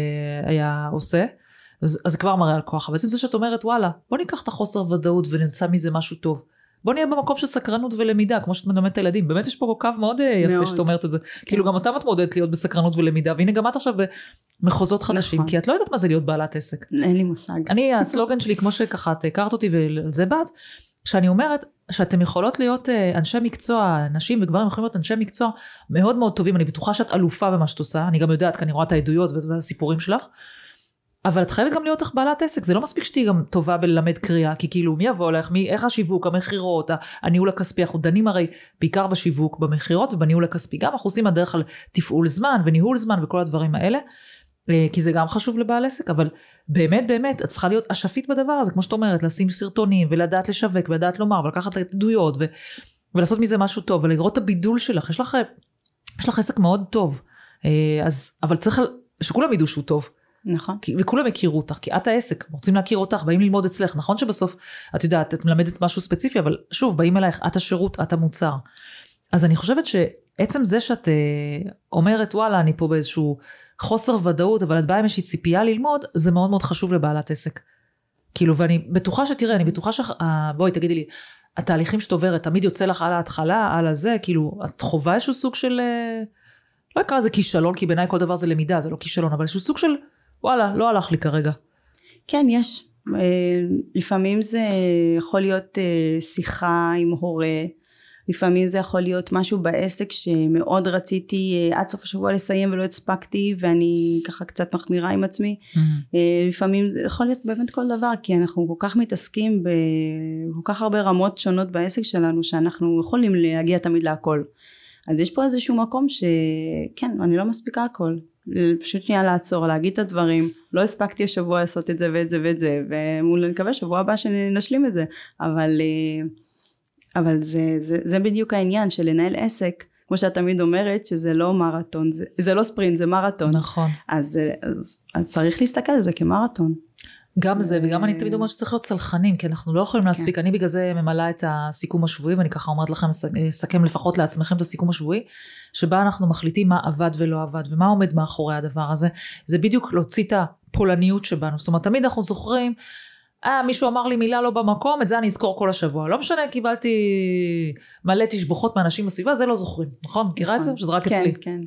היה עושה, אז, אז זה כבר מראה על כוח. אבל עצם זה שאת אומרת, וואלה, בוא ניקח את החוסר ודאות ונמצא מזה משהו טוב. בוא נהיה במקום של סקרנות ולמידה, כמו שאת מלמדת את הילדים. באמת יש פה קו מאוד אה, יפה מאוד. שאת אומרת את זה. כאילו גם אתה מתמודדת להיות בסקרנות ולמידה, והנה גם את עכשיו במחוזות חדשים, נכון. כי את לא יודעת מה זה להיות בעלת עסק. אין לי מושג. אני, הסלוגן שלי, כמו שככה את הכרת אותי ועל זה באת, שאני אומרת שאתם יכולות להיות אה, אנשי מקצוע, נשים וגברים יכולים להיות אנשי מקצוע מאוד מאוד טובים, אני בטוחה שאת אלופה במה שאת עושה, אני גם יודעת, כי אני רואה את העדויות והסיפורים שלך, אבל את חייבת גם להיות לך בעלת עסק, זה לא מספיק שתהיי גם טובה בללמד קריאה, כי כאילו מי יבוא לך, מי, איך השיווק, המכירות, הניהול הכספי, אנחנו דנים הרי בעיקר בשיווק, במכירות ובניהול הכספי, גם אנחנו עושים הדרך על תפעול זמן וניהול זמן וכל הדברים האלה, אה, כי זה גם חשוב לבעל עסק, אבל באמת באמת את צריכה להיות אשפית בדבר הזה, כמו שאת אומרת, לשים סרטונים ולדעת לשווק ולדעת לומר ולקחת עדויות ו, ולעשות מזה משהו טוב ולראות את הבידול שלך, יש לך, יש לך עסק מאוד טוב, אה, אז, אבל צריך שכולם ידעו שהוא טוב. נכון. וכולם יכירו אותך, כי את העסק, רוצים להכיר אותך, באים ללמוד אצלך. נכון שבסוף, את יודעת, את מלמדת משהו ספציפי, אבל שוב, באים אלייך, את השירות, את המוצר. אז אני חושבת שעצם זה שאת אה, אומרת, וואלה, אני פה באיזשהו חוסר ודאות, אבל את באה עם איזושהי ציפייה ללמוד, זה מאוד מאוד חשוב לבעלת עסק. כאילו, ואני בטוחה שתראה, אני בטוחה ש... אה, בואי, תגידי לי, התהליכים שאת עוברת, תמיד יוצא לך על ההתחלה, על הזה, כאילו, את חווה איזשהו סוג של... אה, לא אקרא לזה כישלון, כי בעיניי כל דבר זה למידה, זה לא כישלון, אבל איזשהו סוג של, וואלה, לא הלך לי כרגע. כן, יש. אה, לפעמים זה יכול להיות אה, שיחה עם הורה, לפעמים זה יכול להיות משהו בעסק שמאוד רציתי אה, עד סוף השבוע לסיים ולא הספקתי ואני ככה קצת מחמירה עם עצמי. אה, לפעמים זה יכול להיות באמת כל דבר כי אנחנו כל כך מתעסקים בכל כך הרבה רמות שונות בעסק שלנו שאנחנו יכולים להגיע תמיד להכל. אז יש פה איזשהו מקום שכן, אני לא מספיקה הכל. פשוט שנייה לעצור, להגיד את הדברים, לא הספקתי השבוע לעשות את זה ואת זה ואת זה, ונקווה שבוע הבא שנשלים את זה, אבל, אה, אבל זה, זה, זה בדיוק העניין של לנהל עסק, כמו שאת תמיד אומרת, שזה לא מרתון, זה, זה לא ספרינט, זה מרתון. נכון. אז, אז, אז צריך להסתכל על זה כמרתון. גם זה, וגם אני תמיד אומרת שצריך להיות צלחנים, כי אנחנו לא יכולים להספיק. כן. אני בגלל זה ממלאה את הסיכום השבועי, ואני ככה אומרת לכם, סכם לפחות לעצמכם את הסיכום השבועי, שבה אנחנו מחליטים מה עבד ולא עבד, ומה עומד מאחורי הדבר הזה. זה בדיוק להוציא את הפולניות שבנו. זאת אומרת, תמיד אנחנו זוכרים, אה, מישהו אמר לי מילה לא במקום, את זה אני אזכור כל השבוע. לא משנה, קיבלתי מלא תשבחות מאנשים בסביבה, זה לא זוכרים, נכון? מכירה את זה? נכון. שזה רק כן, אצלי. כן,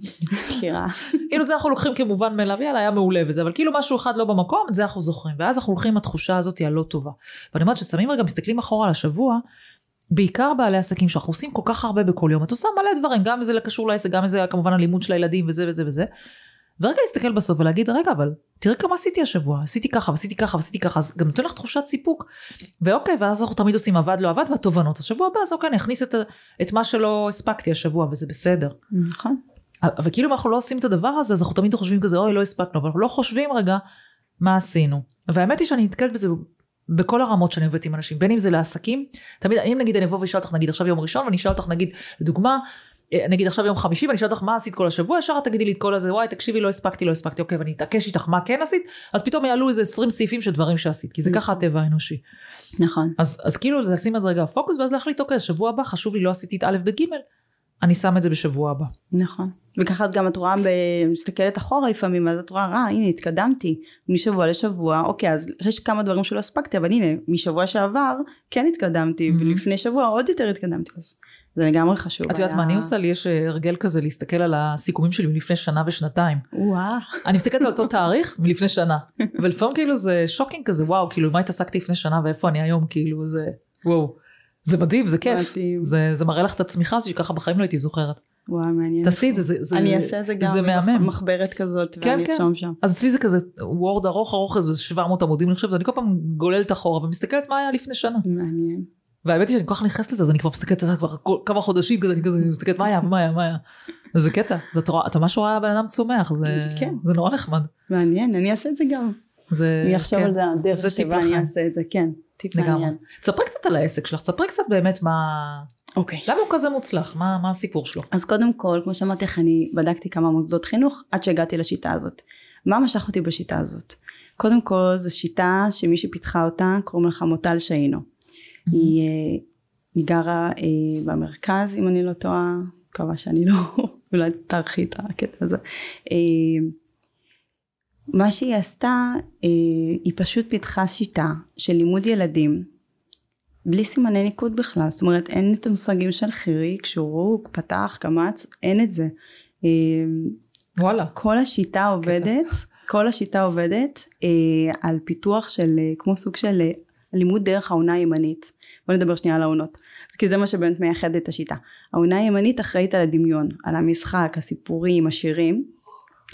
מכירה. כאילו זה אנחנו לוקחים כמובן מאליו, יאללה, היה מעולה וזה, אבל כאילו משהו אחד לא במקום, את זה אנחנו זוכרים. ואז אנחנו הולכים עם התחושה הזאת הלא טובה. ואני אומרת ששמים רגע, מסתכלים אחורה על השבוע, בעיקר בעלי עסקים שאנחנו עושים כל כך הרבה בכל יום, את עושה מלא דברים, גם זה קשור לעסק, גם זה כמובן הלימוד של הילדים וזה וזה וזה. ורגע להסתכל בסוף ולהגיד, רגע, אבל תראה כמה עשיתי השבוע, עשיתי ככה ועשיתי ככה ועשיתי ככה, אז גם נותן לך תחושת סיפוק. ואוקיי, ואז אנחנו תמיד עושים עבד לא עבד והתובנות. השבוע הבא, אז אוקיי, אני אכניס את, את מה שלא הספקתי השבוע, וזה בסדר. נכון. אבל כאילו אם אנחנו לא עושים את הדבר הזה, אז אנחנו תמיד חושבים כזה, אוי, לא הספקנו, אבל אנחנו לא חושבים רגע מה עשינו. והאמת היא שאני נתקלת בזה בכל הרמות שאני עובדת עם אנשים, בין אם זה לעסקים, תמיד, אם נגיד אני אבוא ואשאל אותך, נגיד עכשיו יום ראשון, ואני אשאל אותך, נגיד, לדוגמה, נגיד עכשיו יום חמישי ואני אשאל אותך מה עשית כל השבוע, ישר את תגידי לי את כל הזה, וואי תקשיבי לא הספקתי, לא הספקתי, אוקיי, ואני אתעקש איתך מה כן עשית, אז פתאום יעלו איזה 20 סעיפים של דברים שעשית, כי זה ככה הטבע האנושי. נכון. אז, אז כאילו לשים על זה רגע פוקוס, ואז להחליט, אוקיי, שבוע הבא חשוב לי, לא עשיתי את א' ב' ג', אני שם את זה בשבוע הבא. נכון. וככה גם את רואה, מסתכלת אחורה לפעמים, אז את רואה, אה, הנה, התקדמתי משבוע לשבוע, אוקיי, אז יש כמה דברים שלא הספקתי, אבל הנה, משבוע שעבר כן התקדמתי, mm-hmm. ולפני שבוע עוד יותר התקדמתי, אז זה לגמרי חשוב. את יודעת מה אני עושה? לי יש אה, הרגל כזה להסתכל על הסיכומים שלי מלפני שנה ושנתיים. וואו. אני מסתכלת על אותו תאריך מלפני שנה. ולפעמים כאילו זה shocking כזה, וואו, כאילו מה התעסקתי לפני שנה ואיפה אני היום, כאילו זה, וואו. זה מדהים, זה כיף. מדהים. זה, זה מראה לך את הצמיחה הזו שככה בחיים לא הייתי זוכרת. וואו, מעניין. תעשי את זה, זה, זה, אני אעשה את זה גם, זה מהמם. מחברת כזאת, כן, ואני כן. ארשום שם. אז אצלי זה כזה וורד ארוך ארוך, איזה 700 עמודים אני חושבת, ואני כל פעם גוללת אחורה ומסתכלת מה היה לפני שנה. מעניין. והאמת היא שאני כל כך נכנסת לזה, אז אני כבר מסתכלת עליו כבר כמה חודשים כזה, אני כזה מסתכלת מה היה, מה היה, מה היה. זה קטע, אתה ממש רואה בן אדם צומח, זה, כן. זה נורא נחמד. מעניין, אני אעשה את זה גם. זה, אני אחשוב כן. על זה, הדרך שבה אני. אעשה את זה, כן. טיפ. מעניין. תספרי קצת על העסק שלך, תספרי קצת באמת מה... אוקיי. למה הוא כזה מוצלח? מה, מה הסיפור שלו? אז קודם כל, כמו שאמרתי לך, אני בדקתי כמה מוסדות חינוך עד שהגעתי לשיטה הזאת. מה משך אותי בשיטה הזאת? קודם כל, זו שיטה שמי שפיתחה אותה, קוראים לך מוטל שאינו. היא, אה, היא גרה אה, במרכז, אם אני לא טועה, מקווה שאני לא, אולי תערכי את הקטע הזה. אה, מה שהיא עשתה, היא פשוט פיתחה שיטה של לימוד ילדים, בלי סימני ניקוד בכלל, זאת אומרת אין את המושגים של חיריק, שורוק, פתח, קמץ, אין את זה. וואלה. כל השיטה עובדת, כל השיטה עובדת על פיתוח של, כמו סוג של לימוד דרך העונה הימנית. בוא נדבר שנייה על העונות, כי זה מה שבאמת מייחד את השיטה. העונה הימנית אחראית על הדמיון, על המשחק, הסיפורים, השירים,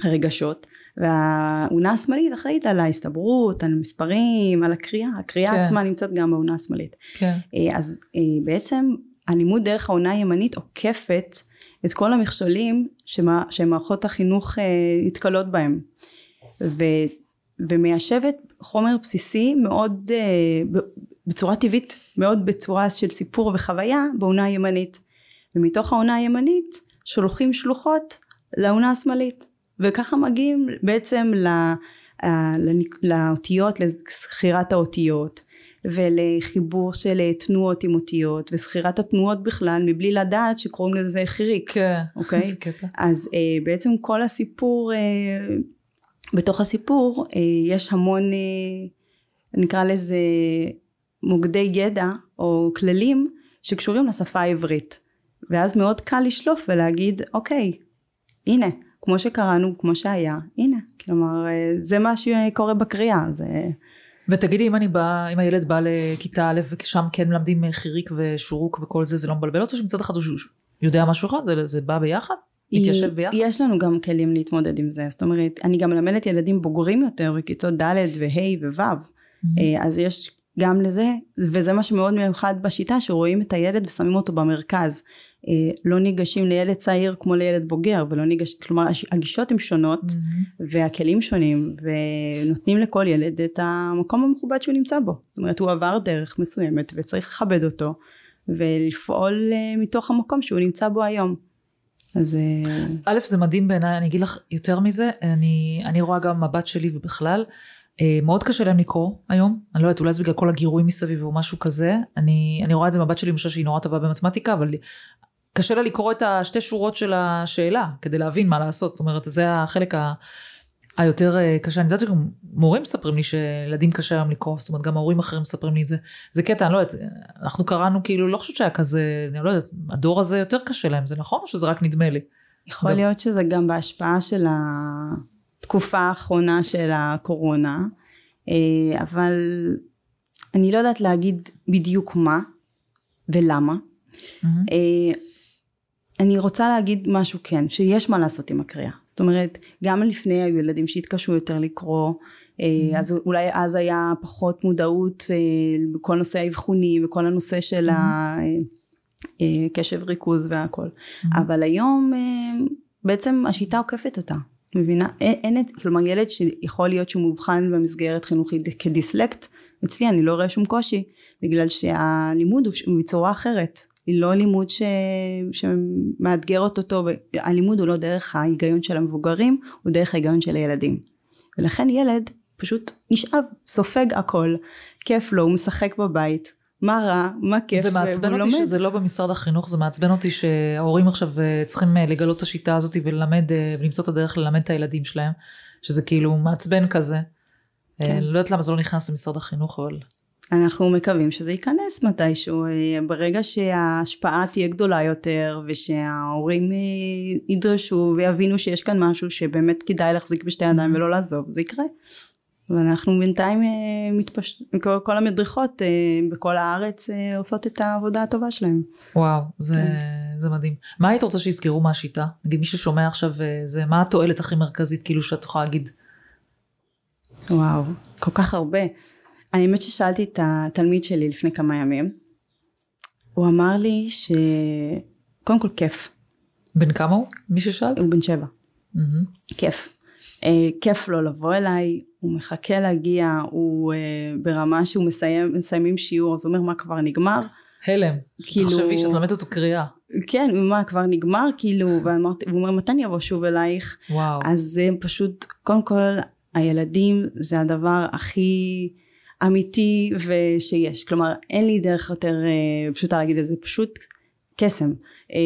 הרגשות, והעונה השמאלית אחראית על ההסתברות, על המספרים, על הקריאה, הקריאה כן. עצמה נמצאת גם בעונה השמאלית. כן. אה, אז אה, בעצם הלימוד דרך העונה הימנית עוקפת את כל המכשולים שמה, שמערכות החינוך אה, נתקלות בהם ו, ומיישבת חומר בסיסי מאוד אה, בצורה טבעית מאוד בצורה של סיפור וחוויה בעונה הימנית ומתוך העונה הימנית שולחים שלוחות לעונה השמאלית וככה מגיעים בעצם ל, אה, לניק- לאותיות לזכירת האותיות ולחיבור של אה, תנועות עם אותיות וזכירת התנועות בכלל מבלי לדעת שקוראים לזה חיריק כן. אוקיי. זה קטע. אז אה, בעצם כל הסיפור אה, בתוך הסיפור אה, יש המון אה, נקרא לזה מוקדי ידע או כללים שקשורים לשפה העברית. ואז מאוד קל לשלוף ולהגיד אוקיי הנה כמו שקראנו כמו שהיה הנה. כלומר אה, זה מה שקורה בקריאה זה ותגידי אם אני באה, אם הילד בא לכיתה א' ושם כן מלמדים חיריק ושורוק וכל זה, זה לא מבלבל אותו שמצד אחד הוא יודע משהו אחד, זה, זה בא ביחד? מתיישב ביחד? יש לנו גם כלים להתמודד עם זה זאת אומרת אני גם מלמדת ילדים בוגרים יותר בכיתות ד' וה' וו'. אה, אז יש גם לזה, וזה מה שמאוד מיוחד בשיטה, שרואים את הילד ושמים אותו במרכז. אה, לא ניגשים לילד צעיר כמו לילד בוגר, ולא ניגש, כלומר הגישות הן שונות, mm-hmm. והכלים שונים, ונותנים לכל ילד את המקום המכובד שהוא נמצא בו. זאת אומרת, הוא עבר דרך מסוימת, וצריך לכבד אותו, ולפעול אה, מתוך המקום שהוא נמצא בו היום. אז... אה, א', זה מדהים בעיניי, אני אגיד לך יותר מזה, אני, אני רואה גם מבט שלי ובכלל, אה, מאוד קשה להם לקרוא היום, אני לא יודעת, אולי זה בגלל כל הגירויים מסביב או משהו כזה, אני, אני רואה את זה מבט שלי, למשל שהיא נורא טובה במתמטיקה, אבל קשה לה לקרוא את השתי שורות של השאלה, כדי להבין מה לעשות, זאת אומרת, זה החלק ה... היותר אה, קשה, אני יודעת שגם מורים מספרים לי שילדים קשה היום לקרוא, זאת אומרת גם ההורים אחרים מספרים לי את זה. זה קטע, אני לא יודעת, אנחנו קראנו כאילו, לא חושבת שהיה כזה, אני לא יודעת, הדור הזה יותר קשה להם, זה נכון או שזה רק נדמה לי? יכול להיות שזה גם בהשפעה של התקופה האחרונה של הקורונה, אה, אבל אני לא יודעת להגיד בדיוק מה ולמה. Mm-hmm. אני רוצה להגיד משהו כן, שיש מה לעשות עם הקריאה. זאת אומרת, גם לפני היו ילדים שהתקשו יותר לקרוא, mm-hmm. אז אולי אז היה פחות מודעות בכל נושא האבחוני וכל הנושא של mm-hmm. הקשב ריכוז והכל. Mm-hmm. אבל היום בעצם השיטה עוקפת אותה. מבינה? אין, אין, כלומר ילד שיכול להיות שהוא מאובחן במסגרת חינוכית כדיסלקט, אצלי אני לא רואה שום קושי, בגלל שהלימוד הוא בצורה אחרת. היא לא לימוד ש... שמאתגר אותו טוב, הלימוד הוא לא דרך ההיגיון של המבוגרים, הוא דרך ההיגיון של הילדים. ולכן ילד פשוט נשאב, סופג הכל, כיף לו, הוא משחק בבית, מה רע, מה כיף, זה מעצבן אותי לומד. שזה לא במשרד החינוך, זה מעצבן אותי שההורים עכשיו אה, צריכים אה, לגלות את השיטה הזאת וללמד, אה, ולמצוא את הדרך ללמד את הילדים שלהם, שזה כאילו מעצבן כזה. כן. לא יודעת למה זה לא נכנס למשרד החינוך, אבל... אנחנו מקווים שזה ייכנס מתישהו, ברגע שההשפעה תהיה גדולה יותר ושההורים ידרשו ויבינו שיש כאן משהו שבאמת כדאי להחזיק בשתי ידיים ולא לעזוב, זה יקרה. ואנחנו בינתיים אה, מתפש... כל, כל המדריכות אה, בכל הארץ אה, עושות את העבודה הטובה שלהם. וואו, זה, כן. זה מדהים. מה היית רוצה שיזכרו מהשיטה? נגיד מי ששומע עכשיו, זה, מה התועלת הכי מרכזית כאילו שאת יכולה להגיד? וואו, כל כך הרבה. האמת ששאלתי את התלמיד שלי לפני כמה ימים. הוא אמר לי שקודם כל כיף. בן כמה הוא? מי ששאלת? הוא בן שבע. Mm-hmm. כיף. אה, כיף לו לבוא אליי, הוא מחכה להגיע, הוא אה, ברמה שהוא מסיים, מסיימים שיעור, אז הוא אומר מה כבר נגמר? הלם, כאילו, תחשבי שאת לומדת אותו קריאה. כן, מה כבר נגמר כאילו, ואמרתי, והוא אומר מתי אני אבוא שוב אלייך? וואו. אז זה פשוט, קודם כל הילדים זה הדבר הכי אמיתי ושיש, כלומר אין לי דרך יותר אה, פשוטה להגיד את זה, פשוט קסם. אה,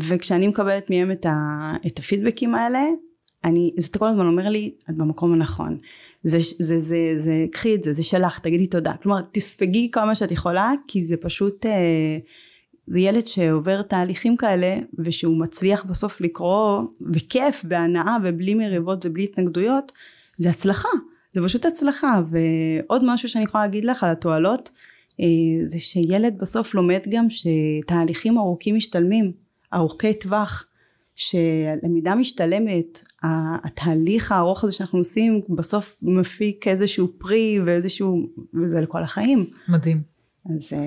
וכשאני מקבלת מהם את, ה, את הפידבקים האלה, אני, זה כל הזמן אומר לי, את במקום הנכון. זה, זה, זה, זה, קחי את זה, זה שלך, תגידי תודה. כלומר, תספגי כמה שאת יכולה, כי זה פשוט, אה, זה ילד שעובר תהליכים כאלה, ושהוא מצליח בסוף לקרוא, בכיף, בהנאה, ובלי מריבות ובלי התנגדויות, זה הצלחה. זה פשוט הצלחה. ועוד משהו שאני יכולה להגיד לך על התועלות, אה, זה שילד בסוף לומד גם שתהליכים ארוכים משתלמים, ארוכי טווח. שלמידה משתלמת, התהליך הארוך הזה שאנחנו עושים בסוף מפיק איזשהו פרי ואיזשהו, וזה לכל החיים. מדהים. אז אה,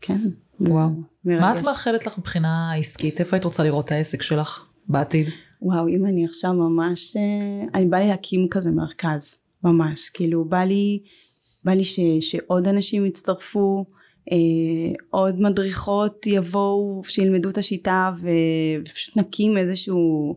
כן. וואו. מרגש. מה את מאחלת לך מבחינה עסקית? איפה היית רוצה לראות את העסק שלך בעתיד? וואו, אם אני עכשיו ממש, אה, אני בא לי להקים כזה מרכז, ממש. כאילו, בא לי, בא לי ש, שעוד אנשים יצטרפו, אה, עוד מדריכות יבואו שילמדו את השיטה ופשוט נקים איזשהו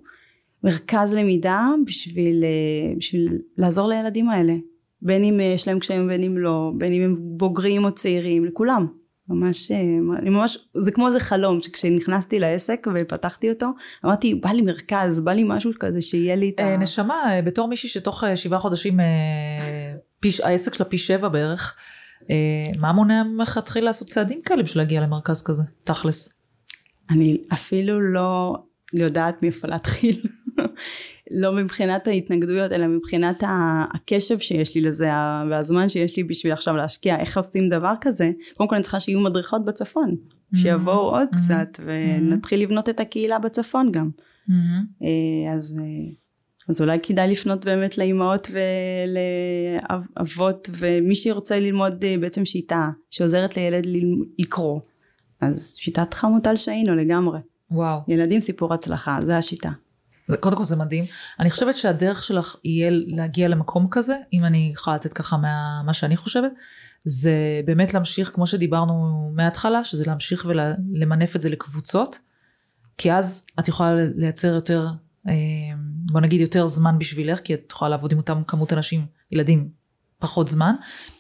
מרכז למידה בשביל, אה, בשביל לעזור לילדים האלה בין אם יש להם קשיים ובין אם לא בין אם הם בוגרים או צעירים לכולם ממש, אה, אני ממש, זה כמו איזה חלום שכשנכנסתי לעסק ופתחתי אותו, אמרתי בא לי מרכז, בא לי משהו כזה שיהיה לי את ה... נשמה, בתור מישהי שתוך שבעה חודשים פיש, העסק שלה פי שבע בערך, אה, מה מונע ממך להתחיל לעשות צעדים כאלה בשביל להגיע למרכז כזה, תכלס? אני אפילו לא יודעת מאיפה להתחיל. לא מבחינת ההתנגדויות, אלא מבחינת הקשב שיש לי לזה, והזמן שיש לי בשביל עכשיו להשקיע, איך עושים דבר כזה. קודם כל אני צריכה שיהיו מדריכות בצפון, שיבואו mm-hmm. עוד mm-hmm. קצת, ונתחיל לבנות את הקהילה בצפון גם. Mm-hmm. אז אה, אז אולי כדאי לפנות באמת לאימהות ולאבות ומי שרוצה ללמוד אה, בעצם שיטה שעוזרת לילד לקרוא אז שיטת חמוטל שהיינו לגמרי. וואו. ילדים סיפור הצלחה, זה השיטה. קודם כל זה מדהים. אני חושבת שהדרך שלך יהיה להגיע למקום כזה, אם אני יכולה לתת ככה מה, מה שאני חושבת, זה באמת להמשיך, כמו שדיברנו מההתחלה, שזה להמשיך ולמנף את זה לקבוצות, כי אז את יכולה לייצר יותר, אה, בוא נגיד יותר זמן בשבילך, כי את יכולה לעבוד עם אותם כמות אנשים, ילדים, פחות זמן,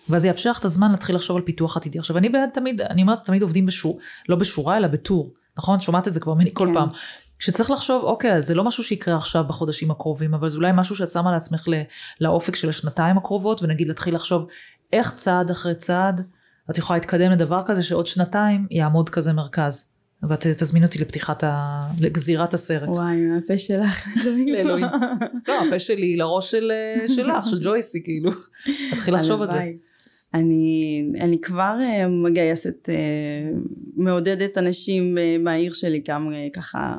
ואז יאפשר לך את הזמן להתחיל לחשוב על פיתוח עתידי. עכשיו אני בעד תמיד, אני אומרת תמיד עובדים בשור, לא בשורה אלא בטור, נכון? שומעת את זה כבר ממני כל כן. פעם. שצריך לחשוב, אוקיי, זה לא משהו שיקרה עכשיו בחודשים הקרובים, אבל זה אולי משהו שאת שמה לעצמך לאופק של השנתיים הקרובות, ונגיד להתחיל לחשוב איך צעד אחרי צעד את יכולה להתקדם לדבר כזה שעוד שנתיים יעמוד כזה מרכז. ואת תזמין אותי לפתיחת ה... לגזירת הסרט. וואי, מהפה שלך, לאלוהים. לא, הפה שלי לראש של, שלך, של ג'ויסי, כאילו. תתחיל לחשוב על זה. אני, אני כבר אה, מגייסת, אה, מעודדת אנשים אה, מהעיר שלי גם ככה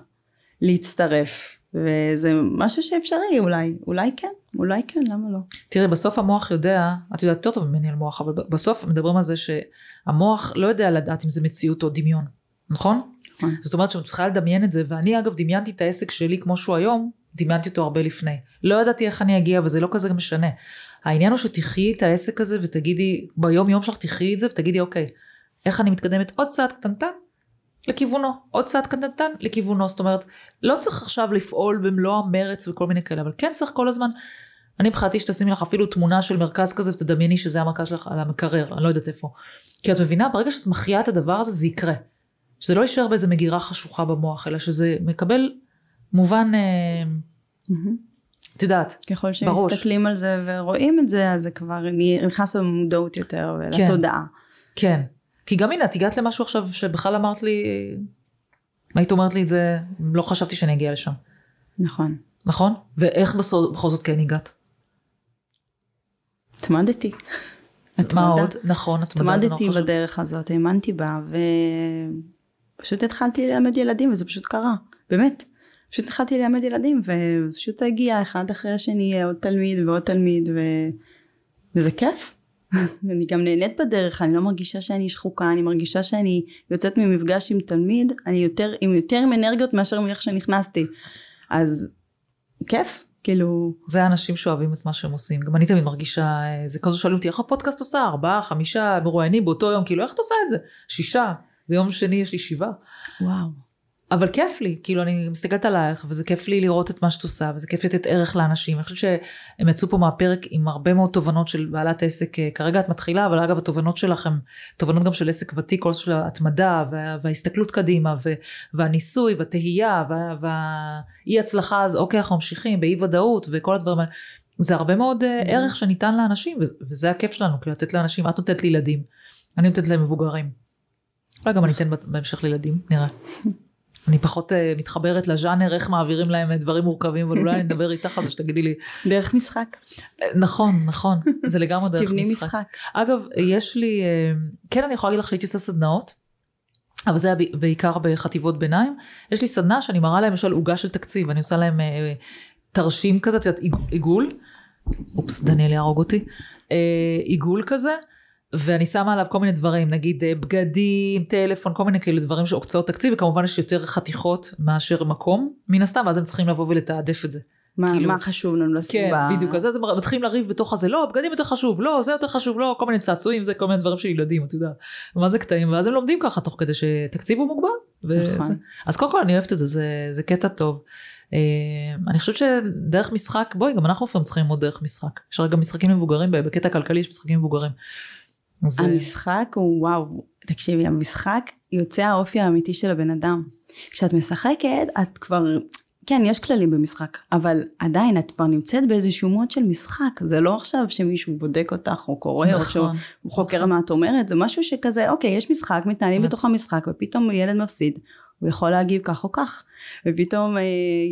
להצטרף. וזה משהו שאפשרי אולי, אולי כן, אולי כן, למה לא? תראי, בסוף המוח יודע, את יודעת יותר טוב ממני על מוח, אבל בסוף מדברים על זה שהמוח לא יודע לדעת אם זה מציאות או דמיון, נכון? נכון. זאת אומרת שאת מתחילה לדמיין את זה, ואני אגב דמיינתי את העסק שלי כמו שהוא היום, דמיינתי אותו הרבה לפני. לא ידעתי איך אני אגיע, וזה לא כזה משנה. העניין הוא שתחי את העסק הזה ותגידי, ביום יום שלך תחי את זה ותגידי, אוקיי, איך אני מתקדמת עוד צעד קטנטן לכיוונו, עוד צעד קטנטן לכיוונו, זאת אומרת, לא צריך עכשיו לפעול במלוא המרץ וכל מיני כאלה, אבל כן צריך כל הזמן, אני מבחינתי שתשימי לך אפילו תמונה של מרכז כזה ותדמייני שזה המרכז שלך על המקרר, אני לא יודעת איפה. כי את מבינה, ברגע שאת מחיה את הדבר הזה זה יקרה. שזה לא יישאר באיזה מגירה חשוכה במוח, אלא שזה מקבל מובן, אה, את יודעת, ככל שמסתכלים על זה ורואים את זה, אז זה כבר נכנס למודעות יותר ולתודעה. כן. כן. כי גם הנה, את הגעת למשהו עכשיו שבכלל אמרת לי, היית אומרת לי את זה, לא חשבתי שאני אגיע לשם. נכון. נכון? ואיך בסוד, בכל זאת כן הגעת? התמדתי. את מה עוד? נכון, התמדה זה נורא חשוב. התמדתי בדרך הזאת, האמנתי בה, ופשוט התחלתי ללמד ילדים, וזה פשוט קרה, באמת. פשוט התחלתי ללמד ילדים, ופשוט הגיע אחד אחרי השני עוד תלמיד ועוד תלמיד, ו... וזה כיף. אני גם נהנית בדרך, אני לא מרגישה שאני שחוקה, אני מרגישה שאני יוצאת ממפגש עם תלמיד, אני יותר, עם יותר עם אנרגיות מאשר מאיך שנכנסתי. אז כיף, כאילו... זה האנשים שאוהבים את מה שהם עושים. גם אני תמיד מרגישה, זה כזה שואלים אותי, איך הפודקאסט עושה? ארבעה, חמישה מרואיינים באותו יום, כאילו איך את עושה את זה? שישה, ביום שני יש לי שבעה. וואו. אבל כיף לי, כאילו אני מסתכלת עלייך, וזה כיף לי לראות את מה שאת עושה, וזה כיף לתת ערך לאנשים. אני חושבת שהם יצאו פה מהפרק עם הרבה מאוד תובנות של בעלת עסק, אה, כרגע את מתחילה, אבל אגב התובנות שלך הן תובנות גם של עסק ותיק, כל של ההתמדה, וה, וההסתכלות קדימה, ו, והניסוי, והתהייה, וה, והאי הצלחה, אז אוקיי, אנחנו ממשיכים, באי ודאות, וכל הדברים האלה. זה הרבה מאוד אה, mm-hmm. ערך שניתן לאנשים, וזה הכיף שלנו, כאילו לתת לאנשים, את נותנת לילדים, אני נותנת להם מבוגרים. אולי גם אני אתן בהמשך לילדים, נראה. אני פחות uh, מתחברת לז'אנר, איך מעבירים להם דברים מורכבים, אבל אולי אני אדבר איתך על זה שתגידי לי. דרך משחק. נכון, נכון, זה לגמרי דרך משחק. תבני משחק. אגב, יש לי, כן אני יכולה להגיד לך שהייתי עושה סדנאות, אבל זה היה בעיקר בחטיבות ביניים. יש לי סדנה שאני מראה להם למשל עוגה של תקציב, אני עושה להם תרשים כזה, את יודעת, עיגול. אופס, דניאל יהרוג אותי. עיגול כזה. ואני שמה עליו כל מיני דברים, נגיד אה, בגדים, טלפון, כל מיני כאלה דברים שהוקצאות תקציב, וכמובן יש יותר חתיכות מאשר מקום, מן הסתם, ואז הם צריכים לבוא ולתעדף את זה. מה, כאילו, מה חשוב לנו לשים כן. בדיוק, אז הם מתחילים לריב בתוך הזה, לא, בגדים יותר חשוב, לא, זה יותר חשוב, לא, כל מיני צעצועים, זה כל מיני דברים של ילדים, אתה יודע, מה זה קטעים, ואז הם לומדים ככה תוך כדי שתקציב הוא מוגבל. נכון. אז קודם כל אני אוהבת את זה, זה, זה קטע טוב. Uh, אני חושבת שדרך משחק, בואי, גם אנחנו לפעמים צריכים ללמוד דרך משחק. יש הרי גם משחקים מבוגרים, בקטע כלכלי יש משחקים מבוגרים. זה... המשחק הוא וואו, תקשיבי, המשחק יוצא האופי האמיתי של הבן אדם. כשאת משחקת, את כבר, כן, יש כללים במשחק, אבל עדיין את כבר נמצאת באיזשהו מוד של משחק. זה לא עכשיו שמישהו בודק אותך או קורא, נכון, או שהוא נכון. חוקר מה את אומרת, זה משהו שכזה, אוקיי, יש משחק, מתנהלים בתוך המשחק, ופתאום ילד מפסיד. הוא יכול להגיב כך או כך, ופתאום אה,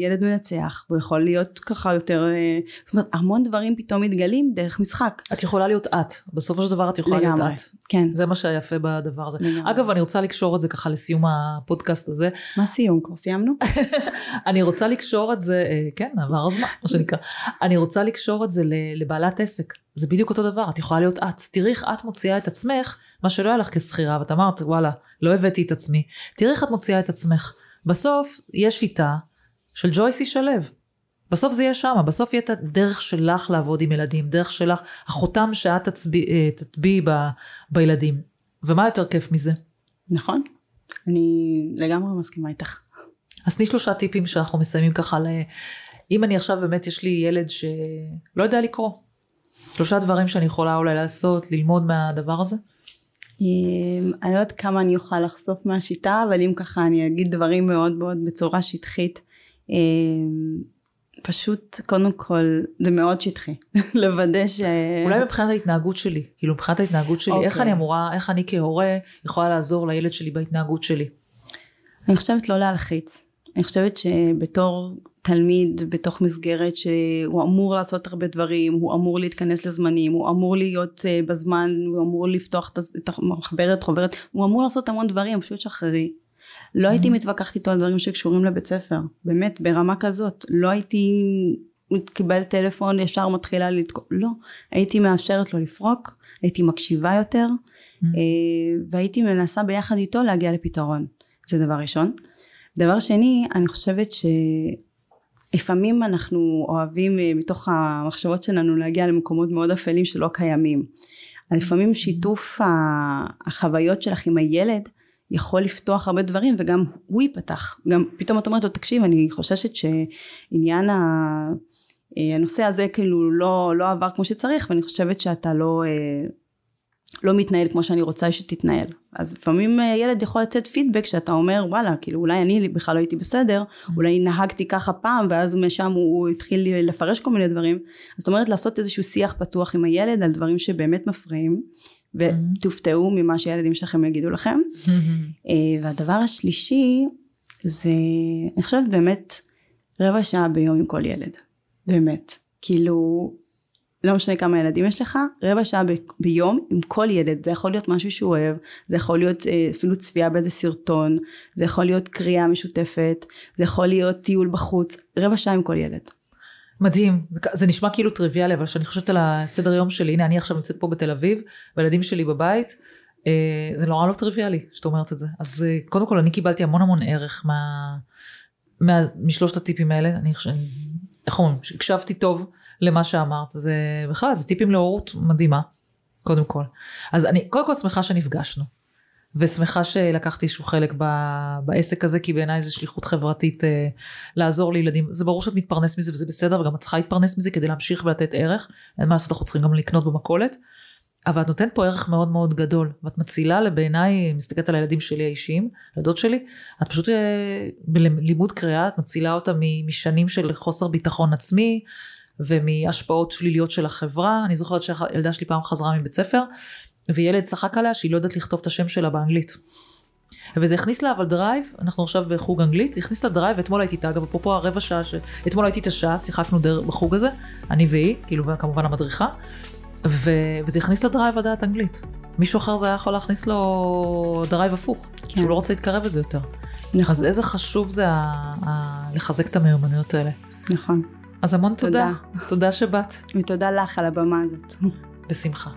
ילד מנצח, הוא יכול להיות ככה יותר, אה, זאת אומרת המון דברים פתאום מתגלים דרך משחק. את יכולה להיות את, בסופו של דבר את יכולה לגמרי. להיות את. כן. זה מה שיפה בדבר הזה. לגמרי. אגב, אני רוצה לקשור את זה ככה לסיום הפודקאסט הזה. מה סיום? כבר סיימנו? אני רוצה לקשור את זה, אה, כן, עבר הזמן, מה שנקרא. אני רוצה לקשור את זה לבעלת עסק. זה בדיוק אותו דבר, את יכולה להיות את. תראי איך את מוציאה את עצמך, מה שלא היה לך כשכירה, ואת אמרת, וואלה, לא הבאתי את עצמי. תראי איך את מוציאה את עצמך. בסוף יש שיטה של ג'ויסי שלו. בסוף זה יהיה שמה, בסוף יהיה את הדרך שלך לעבוד עם ילדים, דרך שלך, החותם שאת אה, תטביעי ב- בילדים. ומה יותר כיף מזה? נכון. אני לגמרי מסכימה איתך. אז תני שלושה טיפים שאנחנו מסיימים ככה ל... אם אני עכשיו באמת יש לי ילד שלא יודע לקרוא. שלושה דברים שאני יכולה אולי לעשות, ללמוד מהדבר הזה. אמ, אני לא יודעת כמה אני אוכל לחשוף מהשיטה, אבל אם ככה אני אגיד דברים מאוד מאוד בצורה שטחית. אמ, פשוט, קודם כל, זה מאוד שטחי. לוודא ש... אולי מבחינת ההתנהגות שלי, כאילו מבחינת ההתנהגות שלי, איך אוקיי. אני אמורה, איך אני כהורה יכולה לעזור לילד שלי בהתנהגות שלי. אני חושבת לא להלחיץ. אני חושבת שבתור תלמיד בתוך מסגרת שהוא אמור לעשות הרבה דברים, הוא אמור להתכנס לזמנים, הוא אמור להיות uh, בזמן, הוא אמור לפתוח את המחברת, חוברת, הוא אמור לעשות המון דברים, פשוט שחררי. לא הייתי מתווכחת איתו על דברים שקשורים לבית ספר, באמת, ברמה כזאת. לא הייתי קיבל טלפון, ישר מתחילה לתקוף, לא. הייתי מאפשרת לו לפרוק, הייתי מקשיבה יותר, אה, והייתי מנסה ביחד איתו להגיע לפתרון. זה דבר ראשון. דבר שני, אני חושבת שלפעמים אנחנו אוהבים אה, מתוך המחשבות שלנו להגיע למקומות מאוד אפלים שלא קיימים. לפעמים שיתוף החוויות שלך עם הילד יכול לפתוח הרבה דברים וגם הוא ייפתח. גם פתאום את אומרת לו תקשיב אני חוששת שעניין אה, הנושא הזה כאילו לא, לא עבר כמו שצריך ואני חושבת שאתה לא, אה, לא מתנהל כמו שאני רוצה שתתנהל. אז לפעמים אה, ילד יכול לתת פידבק שאתה אומר וואלה כאילו אולי אני בכלל לא הייתי בסדר אולי נהגתי ככה פעם ואז משם הוא, הוא התחיל לפרש כל מיני דברים. אז זאת אומרת לעשות איזשהו שיח פתוח עם הילד על דברים שבאמת מפריעים ותופתעו ממה שהילדים שלכם יגידו לכם. אה, והדבר השלישי זה אני חושבת באמת רבע שעה ביום עם כל ילד. באמת. כאילו לא משנה כמה ילדים יש לך רבע שעה ב- ביום עם כל ילד זה יכול להיות משהו שהוא אוהב זה יכול להיות אה, אפילו צפייה באיזה סרטון זה יכול להיות קריאה משותפת זה יכול להיות טיול בחוץ רבע שעה עם כל ילד. מדהים, זה, זה נשמע כאילו טריוויאלי, אבל כשאני חושבת על הסדר יום שלי, הנה אני עכשיו נמצאת פה בתל אביב, והילדים שלי בבית, אה, זה נורא לא טריוויאלי שאת אומרת את זה. אז אה, קודם כל אני קיבלתי המון המון ערך מה, מה, משלושת הטיפים האלה, אני חושבת, איך אומרים, הקשבתי טוב למה שאמרת, זה בכלל, זה טיפים להורות מדהימה, קודם כל. אז אני קודם כל שמחה שנפגשנו. ושמחה שלקחתי איזשהו חלק ב- בעסק הזה, כי בעיניי זו שליחות חברתית אה, לעזור לילדים. זה ברור שאת מתפרנס מזה וזה בסדר, וגם את צריכה להתפרנס מזה כדי להמשיך ולתת ערך. אין מה לעשות, אנחנו צריכים גם לקנות במכולת. אבל את נותנת פה ערך מאוד מאוד גדול, ואת מצילה בעיניי, מסתכלת על הילדים שלי האישיים, הילדות שלי, את פשוט אה, בלימוד קריאה, את מצילה אותם מ- משנים של חוסר ביטחון עצמי, ומהשפעות שליליות של החברה. אני זוכרת שהילדה שלי פעם חזרה מבית ספר, וילד צחק עליה שהיא לא יודעת לכתוב את השם שלה באנגלית. וזה הכניס לה אבל drive, אנחנו עכשיו בחוג אנגלית, זה הכניס לה drive, ואתמול הייתי איתה, אגב, אפרופו הרבע שעה, ש... אתמול הייתי את השעה, שיחקנו דר... בחוג הזה, אני והיא, כאילו, וכמובן המדריכה, ו... וזה הכניס לה drive לדעת אנגלית. מישהו אחר זה היה יכול להכניס לו drive הפוך, כן. שהוא לא רוצה להתקרב לזה יותר. נכון, אז איזה חשוב זה ה... ה... לחזק את המיומנויות האלה. נכון אז המון תודה. תודה. תודה שבאת. ותודה לך על הבמה הזאת בשמחה.